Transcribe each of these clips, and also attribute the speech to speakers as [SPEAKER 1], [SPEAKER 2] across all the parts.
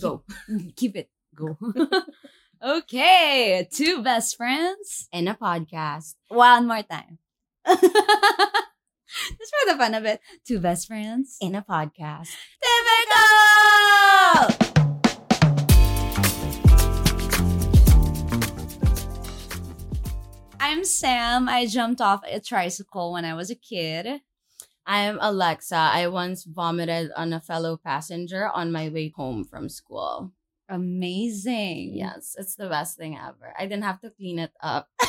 [SPEAKER 1] Go.
[SPEAKER 2] Keep it. Go. okay. Two best friends.
[SPEAKER 1] In a podcast.
[SPEAKER 2] One more time. Just for the fun of it. Two best friends.
[SPEAKER 1] In a podcast.
[SPEAKER 2] Typical! I'm Sam. I jumped off a tricycle when I was a kid.
[SPEAKER 1] I'm Alexa. I once vomited on a fellow passenger on my way home from school.
[SPEAKER 2] Amazing.
[SPEAKER 1] Yes, it's the best thing ever. I didn't have to clean it up.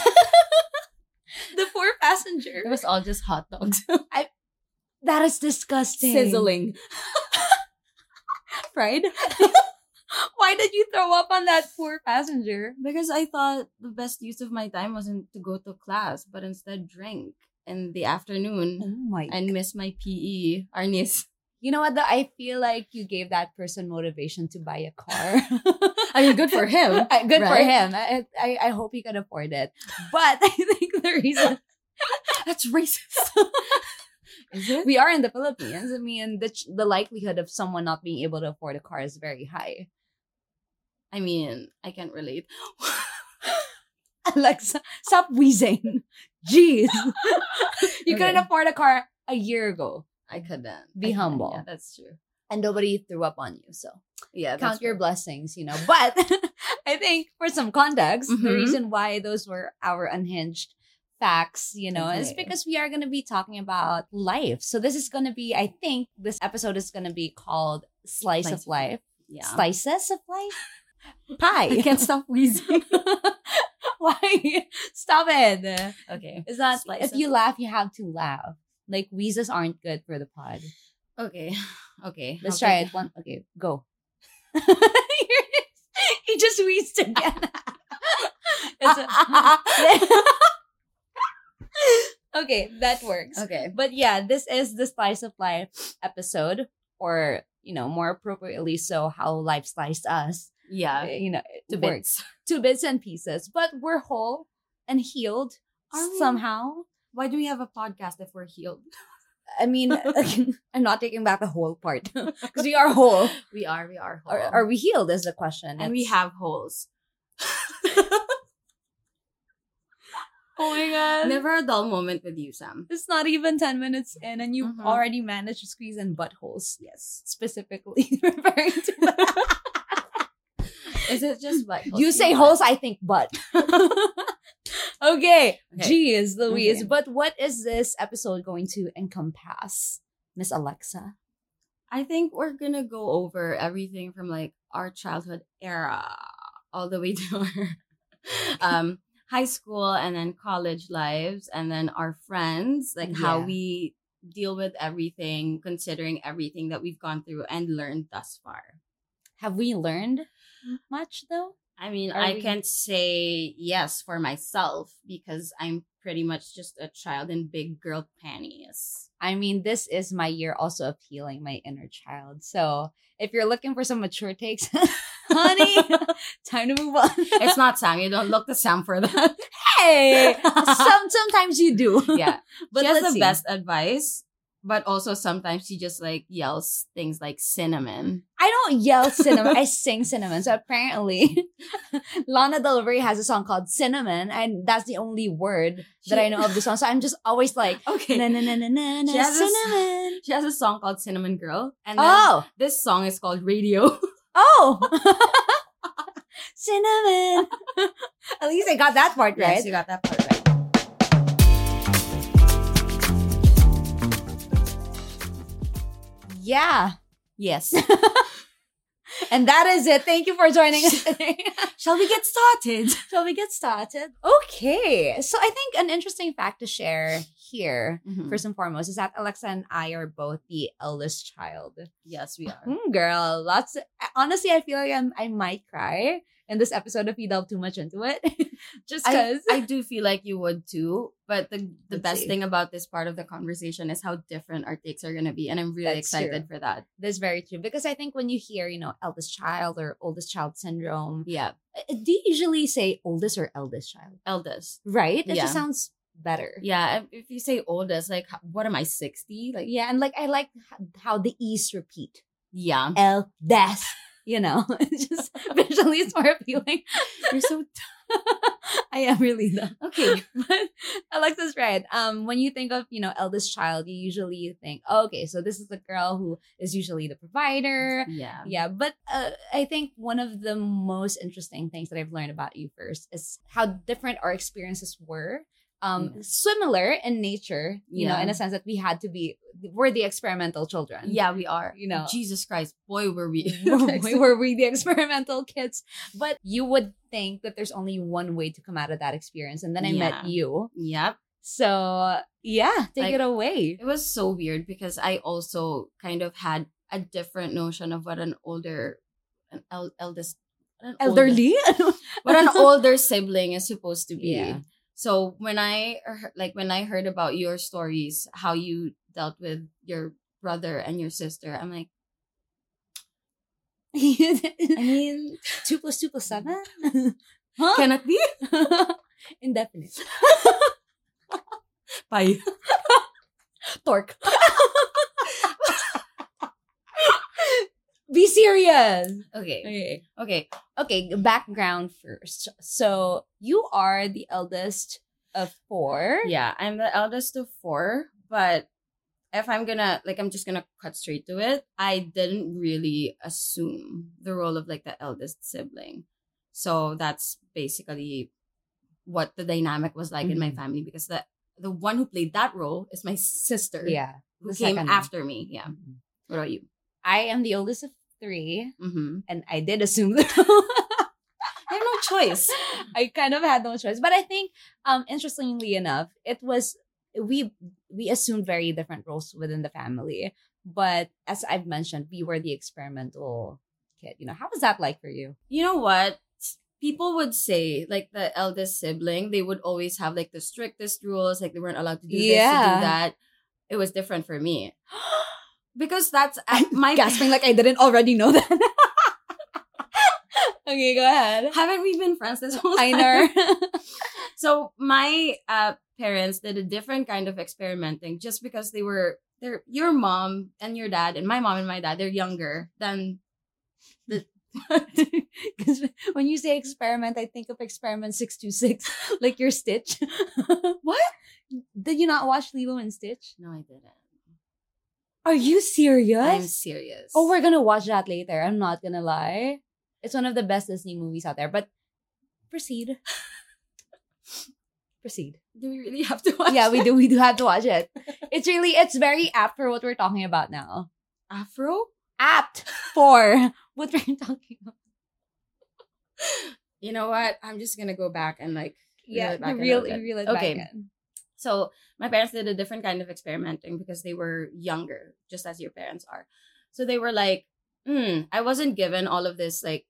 [SPEAKER 2] the poor passenger.
[SPEAKER 1] It was all just hot dogs.
[SPEAKER 2] That is disgusting.
[SPEAKER 1] Sizzling.
[SPEAKER 2] Fried. Why did you throw up on that poor passenger?
[SPEAKER 1] Because I thought the best use of my time wasn't to go to class, but instead drink in the afternoon
[SPEAKER 2] Oh
[SPEAKER 1] and miss my PE. Arnis.
[SPEAKER 2] You know what? Though? I feel like you gave that person motivation to buy a car.
[SPEAKER 1] I mean, good for him.
[SPEAKER 2] Good for him. I, I I hope he can afford it. But I think the reason
[SPEAKER 1] That's racist. Is it?
[SPEAKER 2] we are in the Philippines, I mean, the the likelihood of someone not being able to afford a car is very high.
[SPEAKER 1] I mean, I can't relate.
[SPEAKER 2] Alexa, stop wheezing. Jeez, you couldn't afford a car a year ago,
[SPEAKER 1] I couldn't.
[SPEAKER 2] Be
[SPEAKER 1] I couldn't.
[SPEAKER 2] humble.
[SPEAKER 1] Yeah, that's true.
[SPEAKER 2] and nobody threw up on you. So
[SPEAKER 1] Yeah,
[SPEAKER 2] count your blessings, you know. But I think for some context, the
[SPEAKER 1] Mhm.
[SPEAKER 2] reason why those were our unhinged facts, you know, is because we are going to be talking about life. So this is going to be, I think, this episode is going to be called Slice,
[SPEAKER 1] Slice
[SPEAKER 2] of
[SPEAKER 1] of
[SPEAKER 2] Life.
[SPEAKER 1] Yeah.
[SPEAKER 2] Slices of life? Pie.
[SPEAKER 1] I can't stop wheezing.
[SPEAKER 2] Why? Stop it.
[SPEAKER 1] okay.
[SPEAKER 2] It's not
[SPEAKER 1] Slice
[SPEAKER 2] if you laugh, you have to laugh. Like wheezes aren't good for the pod.
[SPEAKER 1] Okay. Okay.
[SPEAKER 2] Let's try it. One. Okay, go. he just wheezed again. A- okay, that works.
[SPEAKER 1] Okay.
[SPEAKER 2] But yeah, this is the slice of life episode, or you know, more appropriately, so how life sliced us.
[SPEAKER 1] Yeah.
[SPEAKER 2] you know,
[SPEAKER 1] To
[SPEAKER 2] works.
[SPEAKER 1] bits.
[SPEAKER 2] two bits and pieces, but we're whole and healed
[SPEAKER 1] Are we?
[SPEAKER 2] somehow.
[SPEAKER 1] Why do we have a podcast if we're healed?
[SPEAKER 2] I mean, I'm not taking back the whole part because we are whole.
[SPEAKER 1] We are. We are.
[SPEAKER 2] Are,
[SPEAKER 1] whole.
[SPEAKER 2] are we healed? Is the question.
[SPEAKER 1] and we have holes.
[SPEAKER 2] Oh my god!
[SPEAKER 1] Never a dull moment with you, Sam.
[SPEAKER 2] It's not even ten minutes in, and you've
[SPEAKER 1] Mhm.
[SPEAKER 2] already managed to squeeze in buttholes.
[SPEAKER 1] Yes.
[SPEAKER 2] Specifically referring to that.
[SPEAKER 1] Is it just like
[SPEAKER 2] you say holes, I think butt. okay,
[SPEAKER 1] Okay.
[SPEAKER 2] geez, Louise.
[SPEAKER 1] Okay.
[SPEAKER 2] But what is this episode going to encompass, Miss Alexa?
[SPEAKER 1] I think we're gonna go over everything from like our childhood era all the way to our um high school and then college lives and then our friends, like how we deal with everything, considering everything that we've gone through and learned thus far.
[SPEAKER 2] Have we learned much though?
[SPEAKER 1] I mean,
[SPEAKER 2] Are
[SPEAKER 1] I
[SPEAKER 2] we-
[SPEAKER 1] can't say yes for myself because I'm pretty much just a child in big girl panties.
[SPEAKER 2] I mean, this is my year also of healing my inner child. So if you're looking for some mature takes, honey, time to move on.
[SPEAKER 1] It's not Sam. You don't look to Sam for that.
[SPEAKER 2] hey, some sometimes you do.
[SPEAKER 1] yeah.
[SPEAKER 2] but
[SPEAKER 1] she has the
[SPEAKER 2] see.
[SPEAKER 1] best advice, but also sometimes she just like yells things like cinnamon.
[SPEAKER 2] I don't yell cinnamon. I sing cinnamon. So apparently, Lana Del Rey has a song called Cinnamon, and that's the only word that I know of the song. So I'm just always like,
[SPEAKER 1] Okay.
[SPEAKER 2] na na na na na
[SPEAKER 1] She
[SPEAKER 2] na
[SPEAKER 1] has this-
[SPEAKER 2] cinnamon.
[SPEAKER 1] She has a song called Cinnamon Girl. And then
[SPEAKER 2] Oh,
[SPEAKER 1] this song is called Radio.
[SPEAKER 2] oh, cinnamon. At least I got that part right.
[SPEAKER 1] Yes, you got that part right.
[SPEAKER 2] Yeah.
[SPEAKER 1] Yes.
[SPEAKER 2] And that is it. Thank you for joining us today.
[SPEAKER 1] Shall we get started?
[SPEAKER 2] Shall we get started? Okay. So I think an interesting fact to share here,
[SPEAKER 1] Mhm.
[SPEAKER 2] first and foremost, is that Alexa and I are both the eldest child.
[SPEAKER 1] Yes, we are.
[SPEAKER 2] Mm, girl, lots. honestly, I feel like I'm, I might cry in this episode if we delve too much into it. Just because.
[SPEAKER 1] I do feel like you would too, but the the
[SPEAKER 2] Let's
[SPEAKER 1] best
[SPEAKER 2] see.
[SPEAKER 1] thing about this part of the conversation is how different our takes are gonna be, and I'm really
[SPEAKER 2] That's
[SPEAKER 1] excited
[SPEAKER 2] true.
[SPEAKER 1] for that.
[SPEAKER 2] That's very true. Because I think when you hear, you know, eldest child or oldest child syndrome,
[SPEAKER 1] Yeah,
[SPEAKER 2] uh, do you usually say oldest or eldest child?
[SPEAKER 1] eldest.
[SPEAKER 2] Right? It
[SPEAKER 1] Yeah.
[SPEAKER 2] just sounds better.
[SPEAKER 1] Yeah, if- you say oldest, like what am I sixty? Like
[SPEAKER 2] Yeah, and like I like how the E's repeat.
[SPEAKER 1] yeah,
[SPEAKER 2] Eldest. you know, it's just visually it's more appealing.
[SPEAKER 1] You're so
[SPEAKER 2] I am really though.
[SPEAKER 1] okay.
[SPEAKER 2] But Alexa's right. Um, when you think of you know eldest child, you usually think, oh, okay, so this is the girl who is usually the provider.
[SPEAKER 1] Yeah.
[SPEAKER 2] Yeah, but uh, I think one of the most interesting things that I've learned about you first is how different our experiences were. Um,
[SPEAKER 1] Yeah.
[SPEAKER 2] similar in nature, you know, in a sense that we had to be, we're the experimental children.
[SPEAKER 1] Yeah, we are.
[SPEAKER 2] You know.
[SPEAKER 1] Jesus Christ, boy, were we.
[SPEAKER 2] we were we the experimental kids. But you would think that there's only one way to come out of that experience. And then I met you.
[SPEAKER 1] Yep.
[SPEAKER 2] So yeah, take
[SPEAKER 1] Like-
[SPEAKER 2] it away.
[SPEAKER 1] It was so weird because I also kind of had a different notion of what an older, an el- eldest, an older-
[SPEAKER 2] Elderly?
[SPEAKER 1] what an older sibling is supposed to be.
[SPEAKER 2] Yeah.
[SPEAKER 1] So when I heard- like when I heard about your stories, how you dealt with your brother and your sister, I'm like, I mean,
[SPEAKER 2] two plus two plus seven? huh?
[SPEAKER 1] can it be?
[SPEAKER 2] Indefinite.
[SPEAKER 1] Bye.
[SPEAKER 2] Torque. Be serious.
[SPEAKER 1] Okay.
[SPEAKER 2] Okay.
[SPEAKER 1] Okay.
[SPEAKER 2] Okay, background first. So you are the eldest of four.
[SPEAKER 1] Yeah, I'm the eldest of four, but if I'm gonna like I'm just gonna cut straight to it, I didn't really assume the role of like the eldest sibling. So that's basically what the dynamic was like in my
[SPEAKER 2] Mhm.
[SPEAKER 1] family because the the one who played that role is my sister.
[SPEAKER 2] Yeah.
[SPEAKER 1] Who came
[SPEAKER 2] second one.
[SPEAKER 1] after me. Yeah.
[SPEAKER 2] Mhm.
[SPEAKER 1] What about you?
[SPEAKER 2] I am the oldest of three,
[SPEAKER 1] Mm-hmm.
[SPEAKER 2] and I did assume that
[SPEAKER 1] I have no choice.
[SPEAKER 2] I kind of had no choice. But I think, um, interestingly enough, it was we we assumed very different roles within the family. But as I've mentioned, we were the experimental kid. You know, how was that like for you?
[SPEAKER 1] you know what? People would say like the eldest sibling, they would always have like the strictest rules, like they weren't allowed to do this, to do that. It was different for me because that's at my
[SPEAKER 2] Gasping like I didn't already know that. okay, go ahead.
[SPEAKER 1] Haven't we been friends this whole time?
[SPEAKER 2] I know.
[SPEAKER 1] So my uh parents did a different kind of experimenting just because they were they're your mom and your dad and my mom and my dad they're younger than the
[SPEAKER 2] Because when you say experiment, I think of experiment 626, like your Stitch.
[SPEAKER 1] what?
[SPEAKER 2] Did you not watch Lilo and Stitch?
[SPEAKER 1] No, I didn't.
[SPEAKER 2] Are you serious?
[SPEAKER 1] I'm serious.
[SPEAKER 2] oh, we're gonna watch that later. I'm not gonna lie. It's one of the best Disney movies out there. But proceed. proceed.
[SPEAKER 1] do we really have to watch?
[SPEAKER 2] Yeah, we
[SPEAKER 1] it?
[SPEAKER 2] do. We do have to watch it. It's really, it's very apt for what we're talking about now.
[SPEAKER 1] Afro.
[SPEAKER 2] Apt for what we're talking about.
[SPEAKER 1] You know what? I'm just gonna go back and like
[SPEAKER 2] Yeah,
[SPEAKER 1] it back a
[SPEAKER 2] the real,
[SPEAKER 1] little bit.
[SPEAKER 2] reel it
[SPEAKER 1] Okay.
[SPEAKER 2] back in.
[SPEAKER 1] So my parents did a different kind of experimenting because they were younger, just as your parents are. So they were like, hmm, I wasn't given all of this like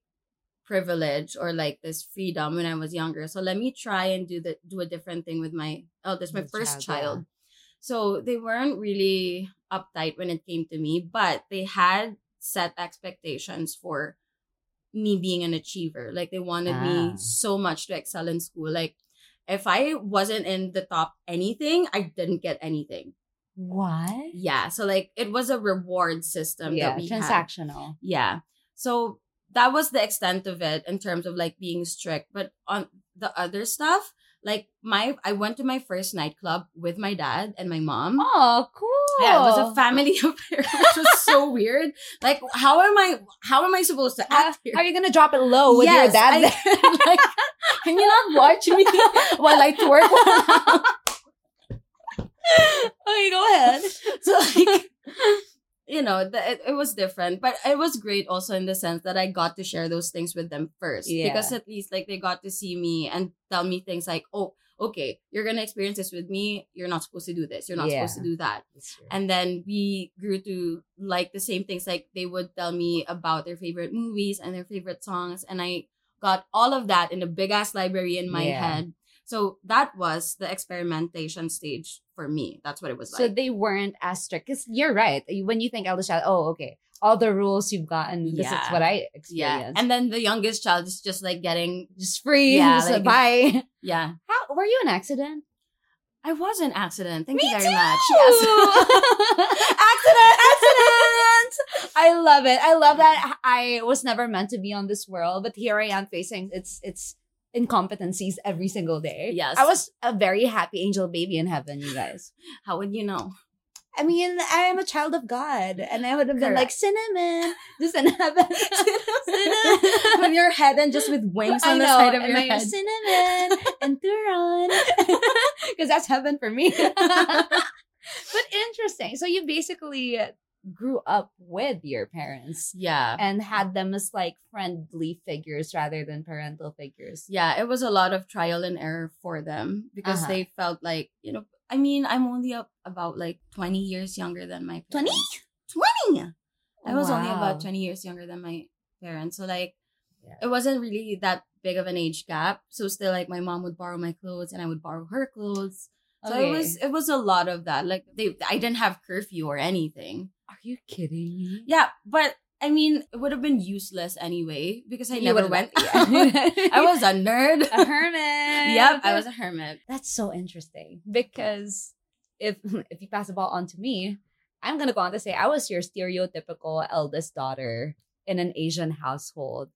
[SPEAKER 1] privilege or like this freedom when I was younger. So let me try and do the do a different thing with my eldest, my first
[SPEAKER 2] child,
[SPEAKER 1] child. So they weren't really uptight when it came to me, but they had set expectations for me being an achiever. Like they wanted
[SPEAKER 2] Ah.
[SPEAKER 1] me so much to excel in school. Like if I wasn't in the top anything, I didn't get anything.
[SPEAKER 2] What?
[SPEAKER 1] Yeah. So like it was a reward system
[SPEAKER 2] yeah,
[SPEAKER 1] that we had.
[SPEAKER 2] transactional.
[SPEAKER 1] Yeah. So that was the extent of it in terms of like being strict. But on the other stuff, like my I went to my first nightclub with my dad and my mom.
[SPEAKER 2] Oh, cool.
[SPEAKER 1] Yeah, it was a family affair, which was so weird. Like, how am I? How am I supposed to act
[SPEAKER 2] how are you gonna drop it low with
[SPEAKER 1] Yes,
[SPEAKER 2] your dad?
[SPEAKER 1] I- like, can you not watch me while I twerk?
[SPEAKER 2] okay, go ahead.
[SPEAKER 1] so like you know the, it, it was different but it was great also in the sense that i got to share those things with them first
[SPEAKER 2] Yeah.
[SPEAKER 1] because at least like they got to see me and tell me things like oh okay you're gonna experience this with me you're not supposed to do this you're not
[SPEAKER 2] Yeah.
[SPEAKER 1] supposed to do that and then we grew to like the same things like they would tell me about their favorite movies and their favorite songs and i got all of that in a big ass library in my
[SPEAKER 2] Yeah.
[SPEAKER 1] head so that was the experimentation stage for me that's what it was
[SPEAKER 2] so
[SPEAKER 1] like So
[SPEAKER 2] they weren't as strict. Because you're right. When you think eldest child, oh, okay, all the rules you've gotten. This is what I
[SPEAKER 1] yeah
[SPEAKER 2] experienced.
[SPEAKER 1] and then the youngest child is just like getting
[SPEAKER 2] just free.
[SPEAKER 1] Yeah,
[SPEAKER 2] just uh,
[SPEAKER 1] like-
[SPEAKER 2] bye.
[SPEAKER 1] yeah
[SPEAKER 2] How were you an accident?
[SPEAKER 1] I was an accident. Thank
[SPEAKER 2] Me
[SPEAKER 1] you very
[SPEAKER 2] too!
[SPEAKER 1] much. Yes.
[SPEAKER 2] accident, accident. I love it. I love that I was never meant to be on this world, but here I am facing its its incompetencies every single day.
[SPEAKER 1] Yes.
[SPEAKER 2] I was a very happy angel baby in heaven, you guys.
[SPEAKER 1] How would you know?
[SPEAKER 2] I mean, I am a child of God, and I would have been like
[SPEAKER 1] Correct.
[SPEAKER 2] cinnamon, just in heaven.
[SPEAKER 1] with your head and just with wings on the side of your head.
[SPEAKER 2] cinnamon and Turon, because that's heaven for me. but interesting. So you basically grew up with your parents
[SPEAKER 1] Yeah.
[SPEAKER 2] and had them as like friendly figures rather than parental figures.
[SPEAKER 1] Yeah, it was a lot of trial and error for them because
[SPEAKER 2] Uh-huh.
[SPEAKER 1] they felt like, you know, I mean, I'm only up about like 20 years younger than my
[SPEAKER 2] 20?
[SPEAKER 1] parents. 20? I was only about 20 years younger than my parents. So like
[SPEAKER 2] Yeah.
[SPEAKER 1] it wasn't really that big of an age gap. So still like my mom would borrow my clothes and I would borrow her clothes. So it was it was a lot of that. Like they I didn't have curfew or anything.
[SPEAKER 2] Are you kidding me?
[SPEAKER 1] Yeah, but I mean, it would have been useless anyway because I
[SPEAKER 2] You
[SPEAKER 1] never went.
[SPEAKER 2] yeah.
[SPEAKER 1] I was a nerd.
[SPEAKER 2] a hermit.
[SPEAKER 1] yep, I was a hermit.
[SPEAKER 2] That's so interesting because if if you pass the ball on to me, I'm gonna go on to say I was your stereotypical eldest daughter in an Asian household.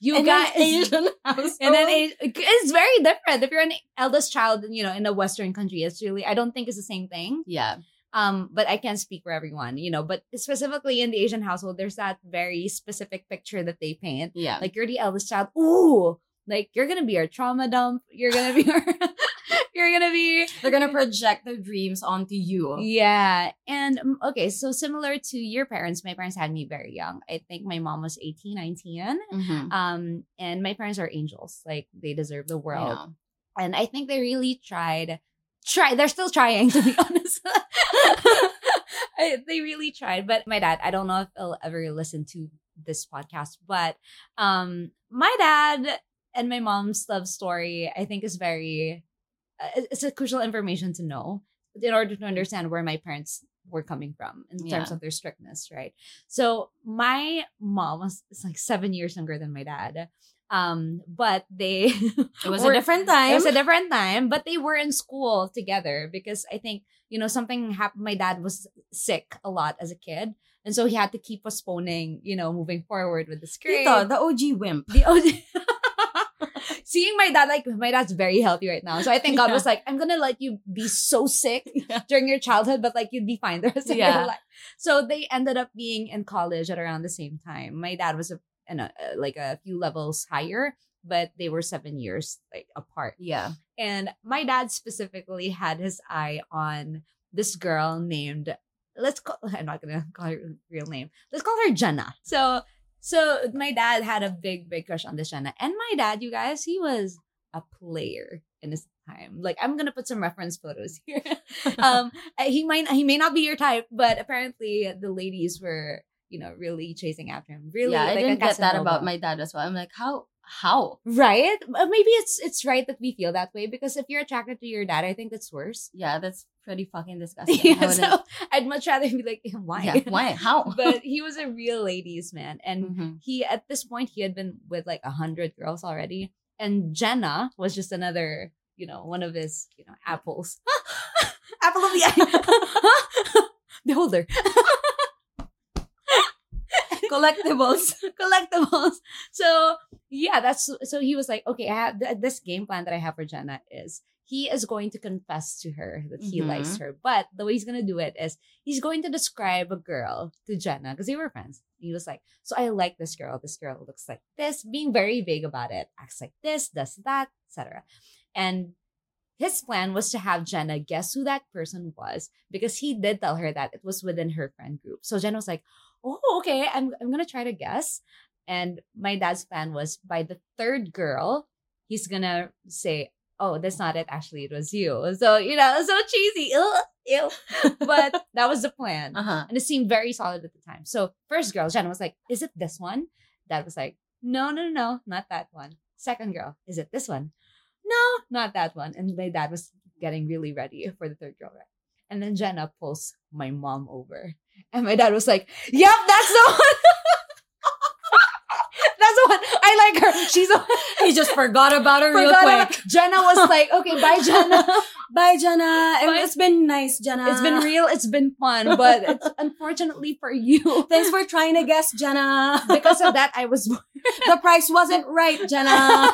[SPEAKER 2] You
[SPEAKER 1] In an Asian household.
[SPEAKER 2] in an Asian, it's very different. If you're an eldest child, you know, in a Western country, it's really I don't think it's the same thing.
[SPEAKER 1] Yeah,
[SPEAKER 2] Um, but I can't speak for everyone, you know. But specifically in the Asian household, there's that very specific picture that they paint
[SPEAKER 1] yeah.
[SPEAKER 2] like you're the eldest child. Ooh, like you're gonna be our trauma dump. You're gonna be our, you're gonna be
[SPEAKER 1] they're gonna project their dreams onto you.
[SPEAKER 2] yeah. And um, okay, so similar to your parents, my parents had me very young. I think my mom was 18, 19.
[SPEAKER 1] Mhm.
[SPEAKER 2] Um, and my parents are angels. Like they deserve the world.
[SPEAKER 1] know.
[SPEAKER 2] And I think they really tried. Try. They're still trying to be honest. I, they really tried, but my dad. I don't know if he'll ever listen to this podcast, but um, my dad and my mom's love story, I think, is very uh, it's a crucial information to know in order to understand where my parents were coming from in terms of their strictness, right? So my mom was is like seven years younger than my dad. Um, but they
[SPEAKER 1] It was
[SPEAKER 2] were-
[SPEAKER 1] a different time.
[SPEAKER 2] it was a different time, but they were in school together because I think, you know, something happened. My dad was sick a lot as a kid. And so he had to keep postponing, you know, moving forward with the script.
[SPEAKER 1] Tito, the OG wimp.
[SPEAKER 2] The OG. Seeing my dad, like, my dad's very healthy right now. So I think God
[SPEAKER 1] Yeah.
[SPEAKER 2] was like, I'm going to let you be so sick
[SPEAKER 1] Yeah.
[SPEAKER 2] during your childhood, but like you'd be fine the rest of
[SPEAKER 1] Yeah.
[SPEAKER 2] your life. So they ended up being in college at around the same time. My dad was a, in a, uh, like a few levels higher, but they were seven years like apart.
[SPEAKER 1] Yeah.
[SPEAKER 2] And my dad specifically had his eye on this girl named let's call I'm not gonna call her real name. Let's call her Jenna. So so my dad had a big, big crush on this Jenna. And my dad, you guys, he was a player in his time. Like I'm gonna put some reference photos here. um uh, he might he may not be your type, but apparently the ladies were, you know, really chasing after him. Really
[SPEAKER 1] yeah, I
[SPEAKER 2] like a
[SPEAKER 1] didn't get that about my dad as well. I'm like, how? How?
[SPEAKER 2] Right? Uh, Maybe it's it's right that we feel that way because if you're attracted to your dad, I think that's worse.
[SPEAKER 1] Yeah, that's pretty fucking disgusting. I
[SPEAKER 2] Yeah, so I'd much rather be like, why?
[SPEAKER 1] yeah, why? How?
[SPEAKER 2] but he was a real ladies man, and
[SPEAKER 1] Mhm.
[SPEAKER 2] he at this point he had been with like a hundred girls already, and Jenna was just another, you know, one of his, you know, apples, apple of the eye, beholder.
[SPEAKER 1] Collectibles.
[SPEAKER 2] collectibles. So yeah, that's so he was like, okay, I have th- this game plan that I have for Jenna is he is going to confess to her that he
[SPEAKER 1] Mhm.
[SPEAKER 2] likes her, but the way he's gonna do it is he's going to describe a girl to Jenna because they were friends. He was like, so I like this girl. This girl looks like this, being very vague about it, acts like this, does that, etc. And his plan was to have Jenna guess who that person was because he did tell her that it was within her friend group. So Jenna was like, oh, okay, I'm, I'm going to try to guess. And my dad's plan was by the third girl, he's going to say, oh, that's not it. Actually, it was you. So, you know, so cheesy. Ew, ew. But that was the plan.
[SPEAKER 1] Uh huh.
[SPEAKER 2] And it seemed very solid at the time. So first girl, Jenna was like, is it this one? Dad was like, no, no, no, no, not that one. Second girl, is it this one? No, not that one. And my dad was getting really ready for the third girl, right? And then Jenna pulls my mom over. And my dad was like, yep, that's the one. that's the one. I like her. She's a,
[SPEAKER 1] he just forgot about her real quick.
[SPEAKER 2] Jenna was like, okay, bye, Jenna.
[SPEAKER 1] Bye, Jenna.
[SPEAKER 2] Bye.
[SPEAKER 1] It's been nice, Jenna.
[SPEAKER 2] It's been real. It's been fun, but it's unfortunately for you.
[SPEAKER 1] Thanks for trying to guess, Jenna.
[SPEAKER 2] Because of that, I was.
[SPEAKER 1] the price wasn't right, Jenna.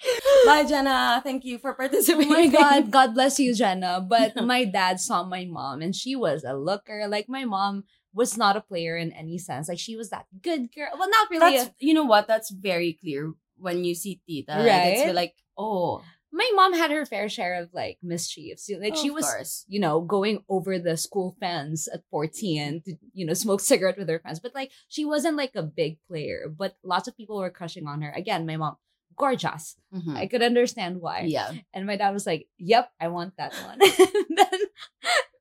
[SPEAKER 1] Bye, Jenna. Thank you for
[SPEAKER 2] Oh
[SPEAKER 1] participating.
[SPEAKER 2] my god, God bless you, Jenna. But my dad saw my mom and she was a looker. Like my mom was not a player in any sense. Like she was that good girl. Well, not really.
[SPEAKER 1] That's you know what? That's very clear when you see Tita. Like,
[SPEAKER 2] Right?
[SPEAKER 1] it's like, oh,
[SPEAKER 2] my mom had her fair share of like mischiefs. Like she was,
[SPEAKER 1] course.
[SPEAKER 2] you know, going over the school fence at 14 to, you know, smoke cigarette with her friends. But like she wasn't like a big player. But lots of people were crushing on her. Again, my mom, gorgeous.
[SPEAKER 1] Mhm.
[SPEAKER 2] I could understand why.
[SPEAKER 1] Yeah.
[SPEAKER 2] And my dad was like, "Yep, I want that one." and, then,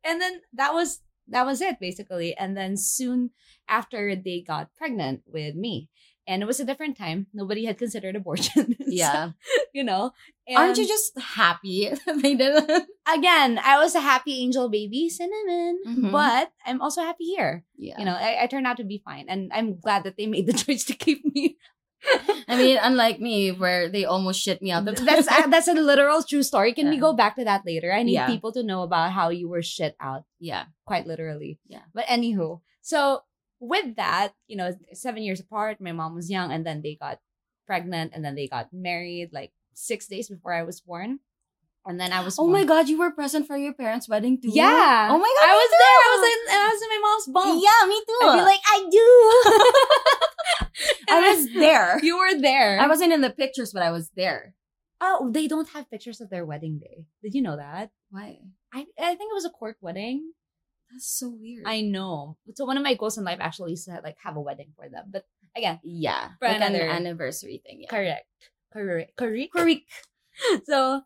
[SPEAKER 2] and then that was that was it basically. And then soon after they got pregnant with me. And it was a different time. Nobody had considered abortion. So,
[SPEAKER 1] Yeah.
[SPEAKER 2] you know.
[SPEAKER 1] Aren't you just happy that they didn't?
[SPEAKER 2] again, I was a happy angel baby, cinnamon.
[SPEAKER 1] Mhm.
[SPEAKER 2] But I'm also happy here.
[SPEAKER 1] Yeah.
[SPEAKER 2] You know, I, I turned out to be fine. And I'm glad that they made the choice to keep me.
[SPEAKER 1] I mean, unlike me, where they almost shit me out. The
[SPEAKER 2] that's uh, that's a literal true story. Can we go back to that later? I need
[SPEAKER 1] Yeah.
[SPEAKER 2] people to know about how you were shit out
[SPEAKER 1] yeah.
[SPEAKER 2] quite literally.
[SPEAKER 1] Yeah.
[SPEAKER 2] But anywho, so with that, you know, seven years apart, my mom was young, and then they got pregnant, and then they got married like six days before I was born, and then I was.
[SPEAKER 1] Oh my god, you were present for your parents' wedding too.
[SPEAKER 2] Yeah.
[SPEAKER 1] Oh my god.
[SPEAKER 2] I was
[SPEAKER 1] too.
[SPEAKER 2] there. I was in. I was in my mom's bump.
[SPEAKER 1] Yeah, me too.
[SPEAKER 2] I'd be like, I do.
[SPEAKER 1] I was there.
[SPEAKER 2] You were there.
[SPEAKER 1] I wasn't in the pictures, but I was there.
[SPEAKER 2] Oh, they don't have pictures of their wedding day. Did you know that?
[SPEAKER 1] Why?
[SPEAKER 2] I I think it was a court wedding.
[SPEAKER 1] That's so weird.
[SPEAKER 2] I know. So one of my goals in life actually is to like have a wedding for them. But again,
[SPEAKER 1] yeah,
[SPEAKER 2] For
[SPEAKER 1] like
[SPEAKER 2] another-
[SPEAKER 1] an anniversary thing. Yeah.
[SPEAKER 2] correct, correct, correct, correct. so,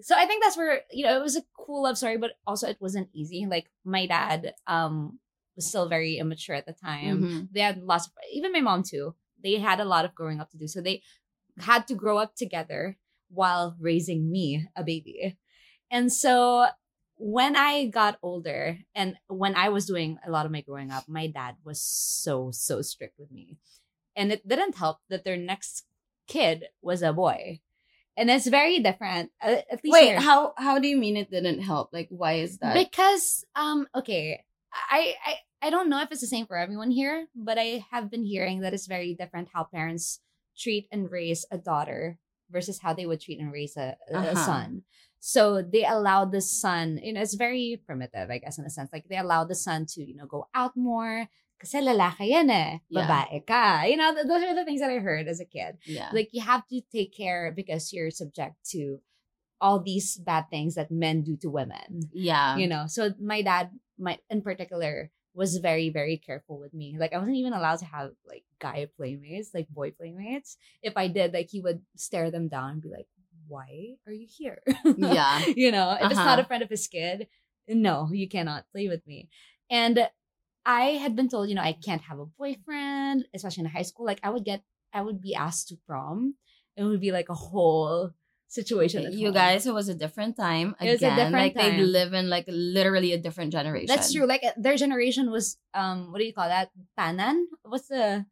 [SPEAKER 2] so I think that's where you know it was a cool love story, but also it wasn't easy. Like my dad, um, was still very immature at the time.
[SPEAKER 1] Mhm.
[SPEAKER 2] They had lots of even my mom too. They had a lot of growing up to do, so they had to grow up together while raising me, a baby. And so when I got older and when I was doing a lot of my growing up, my dad was so, so strict with me. And it didn't help that their next kid was a boy. And it's very different. uh, At least
[SPEAKER 1] Wait,
[SPEAKER 2] here.
[SPEAKER 1] how how do you mean it didn't help? Like, why is that?
[SPEAKER 2] Because um okay, I I I don't know if it's the same for everyone here, but I have been hearing that it's very different how parents treat and raise a daughter versus how they would treat and raise a, a-
[SPEAKER 1] Uh-huh.
[SPEAKER 2] son. So they allow the son, you know, it's very primitive, I guess, in a sense. Like they allow the son to, you know, go out more. Kasi lalaki yan eh.
[SPEAKER 1] Yeah.
[SPEAKER 2] Babae ka. You know, th- those are the things that I heard as a kid
[SPEAKER 1] yeah.
[SPEAKER 2] like you have to take care because you're subject to all these bad things that men do to women
[SPEAKER 1] yeah.
[SPEAKER 2] you know so my dad my in particular was very very careful with me like i wasn't even allowed to have like guy playmates like boy playmates if i did like he would stare them down and be like why are you here
[SPEAKER 1] Yeah.
[SPEAKER 2] you know if it's not
[SPEAKER 1] Uh-huh.
[SPEAKER 2] a friend of his kid no you cannot play with me and i had been told you know i can't have a boyfriend especially in high school like i would get i would be asked to prom it would be like a whole situation at
[SPEAKER 1] You
[SPEAKER 2] home.
[SPEAKER 1] guys, it was a different time.
[SPEAKER 2] It was a
[SPEAKER 1] Again,
[SPEAKER 2] different
[SPEAKER 1] like they live in like literally a different generation.
[SPEAKER 2] That's true. Like their generation was um what do you call that? Tanan? What's the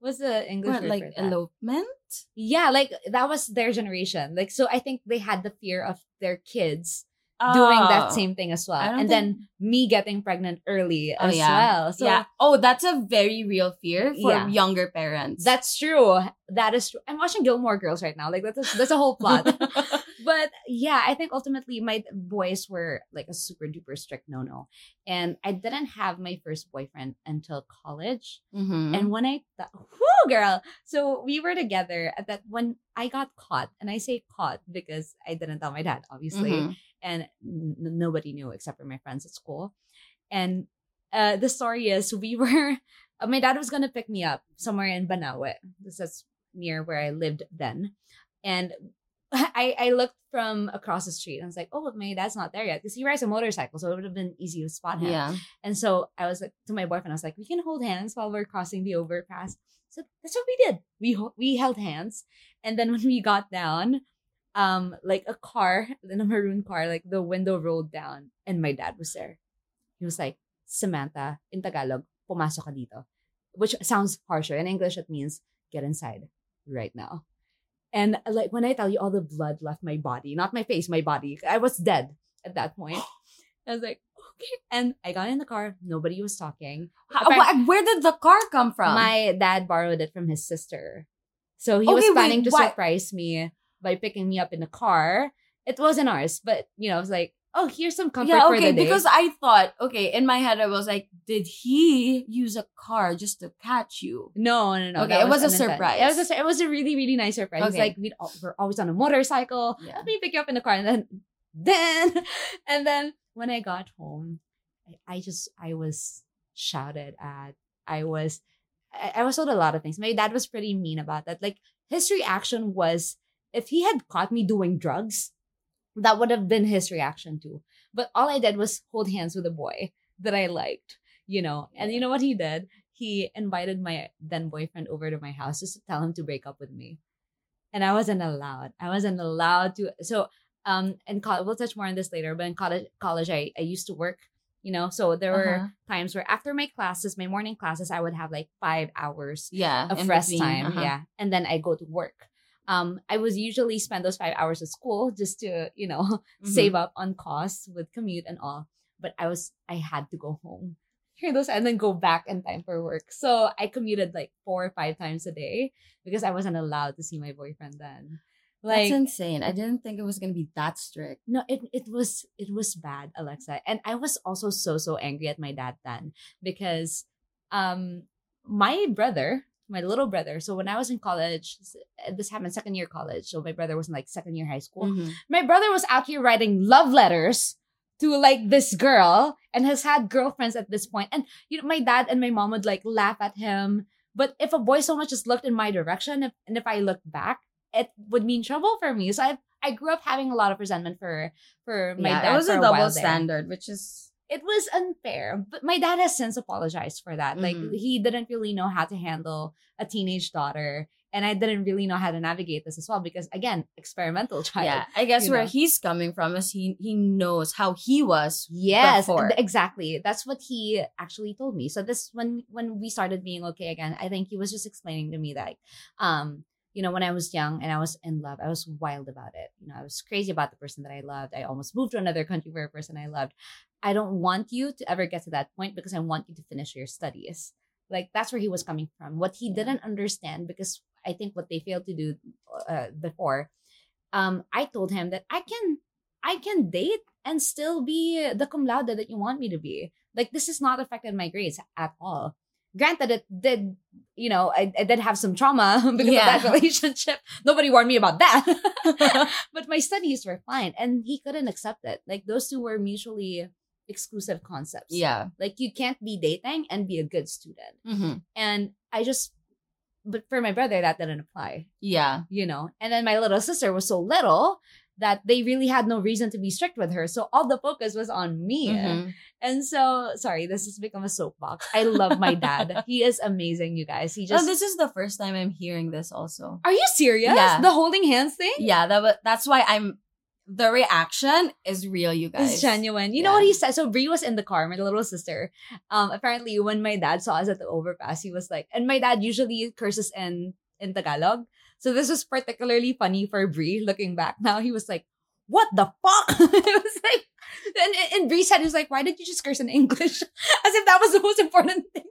[SPEAKER 2] what's the English
[SPEAKER 1] What,
[SPEAKER 2] word
[SPEAKER 1] like
[SPEAKER 2] for that?
[SPEAKER 1] elopement?
[SPEAKER 2] Yeah, like that was their generation. Like so I think they had the fear of their kids doing that
[SPEAKER 1] Oh.
[SPEAKER 2] same thing as well. And then me getting pregnant early
[SPEAKER 1] Oh,
[SPEAKER 2] as
[SPEAKER 1] yeah.
[SPEAKER 2] well. So
[SPEAKER 1] yeah. Oh, that's a very real fear for
[SPEAKER 2] Yeah.
[SPEAKER 1] younger parents.
[SPEAKER 2] that's true. That is true. I'm watching Gilmore Girls right now. Like that's a, that's a whole plot. but yeah, I think ultimately my boys were like a super duper strict no no, and I didn't have my first boyfriend until college.
[SPEAKER 1] Mhm.
[SPEAKER 2] And when I th- whoo girl, so we were together at that when I got caught, and I say caught because I didn't tell my dad, obviously,
[SPEAKER 1] Mhm.
[SPEAKER 2] And n- nobody knew except for my friends at school. And uh, the story is we were, uh, my dad was gonna pick me up somewhere in Banawe. This is near where I lived then, and I I looked from across the street and I was like, oh, my dad's not there yet because he rides a motorcycle, so it would have been easy to spot him.
[SPEAKER 1] Yeah.
[SPEAKER 2] And so I was like to my boyfriend, I was like, we can hold hands while we're crossing the overpass. So that's what we did. We we held hands, and then when we got down, um, like a car, in a maroon car, like the window rolled down, and my dad was there. He was like, Samantha, in Tagalog, pumasok ka dito, which sounds harsher. In English, it means get inside right now. And like when I tell you all the blood left my body, not my face, my body. I was dead at that point. I was like, okay. And I got in the car. Nobody was talking.
[SPEAKER 1] How- wh- where did the car come from?
[SPEAKER 2] My dad borrowed it from his sister. So he
[SPEAKER 1] Okay,
[SPEAKER 2] was
[SPEAKER 1] wait,
[SPEAKER 2] planning to
[SPEAKER 1] why-
[SPEAKER 2] surprise me by picking me up in the car. It wasn't ours, but you know, I was like, oh, here's some comfort
[SPEAKER 1] yeah,
[SPEAKER 2] for
[SPEAKER 1] okay.
[SPEAKER 2] the day.
[SPEAKER 1] Because I thought, okay, in my head, I was like, did he use a car just to catch you?
[SPEAKER 2] No, no, no.
[SPEAKER 1] Okay, it was a surprise.
[SPEAKER 2] It was a, it was a really, really nice surprise. It's
[SPEAKER 1] Okay.
[SPEAKER 2] like we'd, al- we're always on a motorcycle.
[SPEAKER 1] Yeah.
[SPEAKER 2] Let me pick you up in the car, and then, then, and then when I got home, I, I just I was shouted at. I was, I, I was told a lot of things. My dad was pretty mean about that. Like his reaction was, if he had caught me doing drugs, that would have been his reaction too. But all I did was hold hands with a boy that I liked, you know. And you know what he did? He invited my then boyfriend over to my house just to tell him to break up with me. And I wasn't allowed. I wasn't allowed to. So, um, in college, we'll touch more on this later. But in college, college, I, I used to work, you know. So there were
[SPEAKER 1] Uh-huh.
[SPEAKER 2] times where after my classes, my morning classes, I would have like five hours
[SPEAKER 1] Yeah.
[SPEAKER 2] of rest
[SPEAKER 1] between,
[SPEAKER 2] time.
[SPEAKER 1] uh-huh.
[SPEAKER 2] Yeah. And then I go to work. Um, I was usually spend those five hours at school just to, you know,
[SPEAKER 1] Mhm.
[SPEAKER 2] save up on costs with commute and all. But I was I had to go home. Hear those and then go back in time for work. So I commuted like four or five times a day because I wasn't allowed to see my boyfriend then. Like
[SPEAKER 1] That's insane. I didn't think it was gonna be that strict.
[SPEAKER 2] no, it it was it was bad, Alexa. And I was also so so angry at my dad then because um my brother, my little brother, so when I was in college, this happened second year college. So my brother was in like second year high school.
[SPEAKER 1] Mhm.
[SPEAKER 2] My brother was out here writing love letters to like this girl and has had girlfriends at this point. And you know, my dad and my mom would like laugh at him. But if a boy so much just looked in my direction, if, and if I looked back, it would mean trouble for me. So I I grew up having a lot of resentment for for my
[SPEAKER 1] yeah,
[SPEAKER 2] dad.
[SPEAKER 1] it was a
[SPEAKER 2] while
[SPEAKER 1] double standard, which is
[SPEAKER 2] It was unfair, but my dad has since apologized for that. Like
[SPEAKER 1] Mhm.
[SPEAKER 2] he didn't really know how to handle a teenage daughter, and I didn't really know how to navigate this as well because again, experimental child.
[SPEAKER 1] yeah. I guess where
[SPEAKER 2] know.
[SPEAKER 1] he's coming from is he he knows how he was.
[SPEAKER 2] Yes,
[SPEAKER 1] before.
[SPEAKER 2] exactly. That's what he actually told me. So this when when we started being okay again, I think he was just explaining to me that um you know when I was young and I was in love, I was wild about it. You know, I was crazy about the person that I loved. I almost moved to another country for a person I loved. I don't want you to ever get to that point because I want you to finish your studies. Like that's where he was coming from. What he didn't understand because I think what they failed to do uh, before um I told him that I can I can date and still be the cum laude that you want me to be. Like this has not affected my grades at all. Granted, it did, you know, I, I did have some trauma because
[SPEAKER 1] Yeah.
[SPEAKER 2] of that relationship. Nobody warned me about that. but my studies were fine. And he couldn't accept it. Like those two were mutually exclusive concepts.
[SPEAKER 1] yeah.
[SPEAKER 2] Like you can't be dating and be a good student.
[SPEAKER 1] Mhm.
[SPEAKER 2] And I just but for my brother that didn't apply
[SPEAKER 1] Yeah.
[SPEAKER 2] you know. And then my little sister was so little that they really had no reason to be strict with her. So all the focus was on me.
[SPEAKER 1] Mhm.
[SPEAKER 2] And so, sorry, this has become a soapbox. I love my dad. he is amazing, you guys. He
[SPEAKER 1] Oh,
[SPEAKER 2] just.
[SPEAKER 1] this is the first time I'm hearing this. Also.
[SPEAKER 2] Are you serious?
[SPEAKER 1] Yeah.
[SPEAKER 2] The holding hands thing?
[SPEAKER 1] Yeah. That was. That's why I'm. The reaction is real, you guys.
[SPEAKER 2] It's genuine. You know what he said? So Brie was in the car, my little sister. Um, apparently when my dad saw us at the overpass, he was like, and my dad usually curses in in Tagalog. So this was particularly funny for Brie looking back. Now he was like, what the fuck? it was like and, and Brie said, he was like, why did you just curse in English? As if that was the most important thing.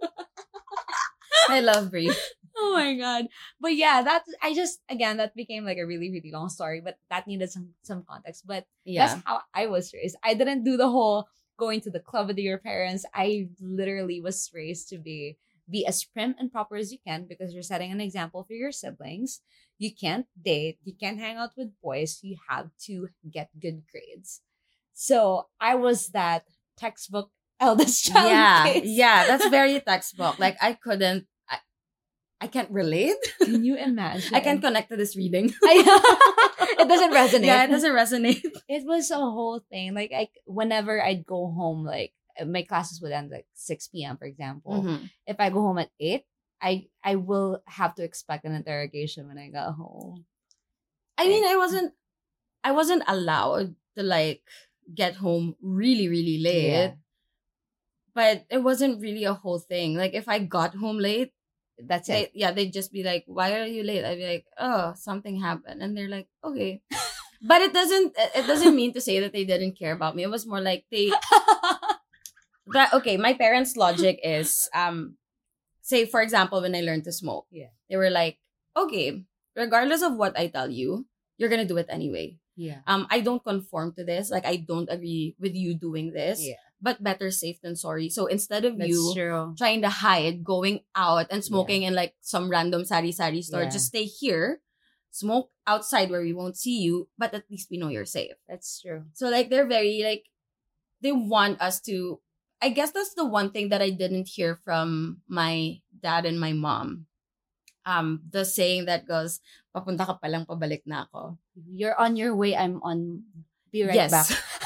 [SPEAKER 1] I love Brie.
[SPEAKER 2] Oh my god. But yeah, that I just again that became like a really, really long story, but that needed some some context. But
[SPEAKER 1] Yeah.
[SPEAKER 2] that's how I was raised. I didn't do the whole going to the club with your parents. I literally was raised to be be as prim and proper as you can because you're setting an example for your siblings. You can't date, you can't hang out with boys, you have to get good grades. So I was that textbook eldest child.
[SPEAKER 1] yeah.
[SPEAKER 2] case.
[SPEAKER 1] Yeah. That's very textbook. Like I couldn't. I, can't relate.
[SPEAKER 2] Can you imagine?
[SPEAKER 1] I can't connect to this reading.
[SPEAKER 2] it doesn't resonate.
[SPEAKER 1] Yeah, it doesn't resonate.
[SPEAKER 2] it was a whole thing. Like I whenever I'd go home, like my classes would end like 6 p.m. for example.
[SPEAKER 1] Mhm.
[SPEAKER 2] If I go home at 8, I I will have to expect an interrogation when I got home.
[SPEAKER 1] I mean, I wasn't. I wasn't allowed to like get home really, really late.
[SPEAKER 2] Yeah.
[SPEAKER 1] But it wasn't really a whole thing. Like if I got home late,
[SPEAKER 2] That's
[SPEAKER 1] they,
[SPEAKER 2] it.
[SPEAKER 1] yeah, they'd just be like, "Why are you late?" I'd be like, "Oh, something happened," and they're like, "Okay." But it doesn't. It doesn't mean to say that they didn't care about me. It was more like they. That okay. My parents' logic is, um, say for example, when I learned to smoke,
[SPEAKER 2] Yeah.
[SPEAKER 1] they were like, "Okay, regardless of what I tell you, you're gonna do it anyway."
[SPEAKER 2] yeah.
[SPEAKER 1] Um, I don't conform to this. Like, I don't agree with you doing this.
[SPEAKER 2] Yeah.
[SPEAKER 1] But better safe than sorry. So instead of
[SPEAKER 2] That's
[SPEAKER 1] you
[SPEAKER 2] true.
[SPEAKER 1] trying to hide, going out and smoking in like some random sari sari store.
[SPEAKER 2] Yeah.
[SPEAKER 1] Just stay here, smoke outside where we won't see you, but at least we know you're safe.
[SPEAKER 2] That's true.
[SPEAKER 1] So like they're very like they want us to I guess that's the one thing that I didn't hear from my dad and my mom. Um, the saying that goes, papunta ka palang pabalik na ako.
[SPEAKER 2] You're on your way. I'm on. Be right
[SPEAKER 1] yes.
[SPEAKER 2] back.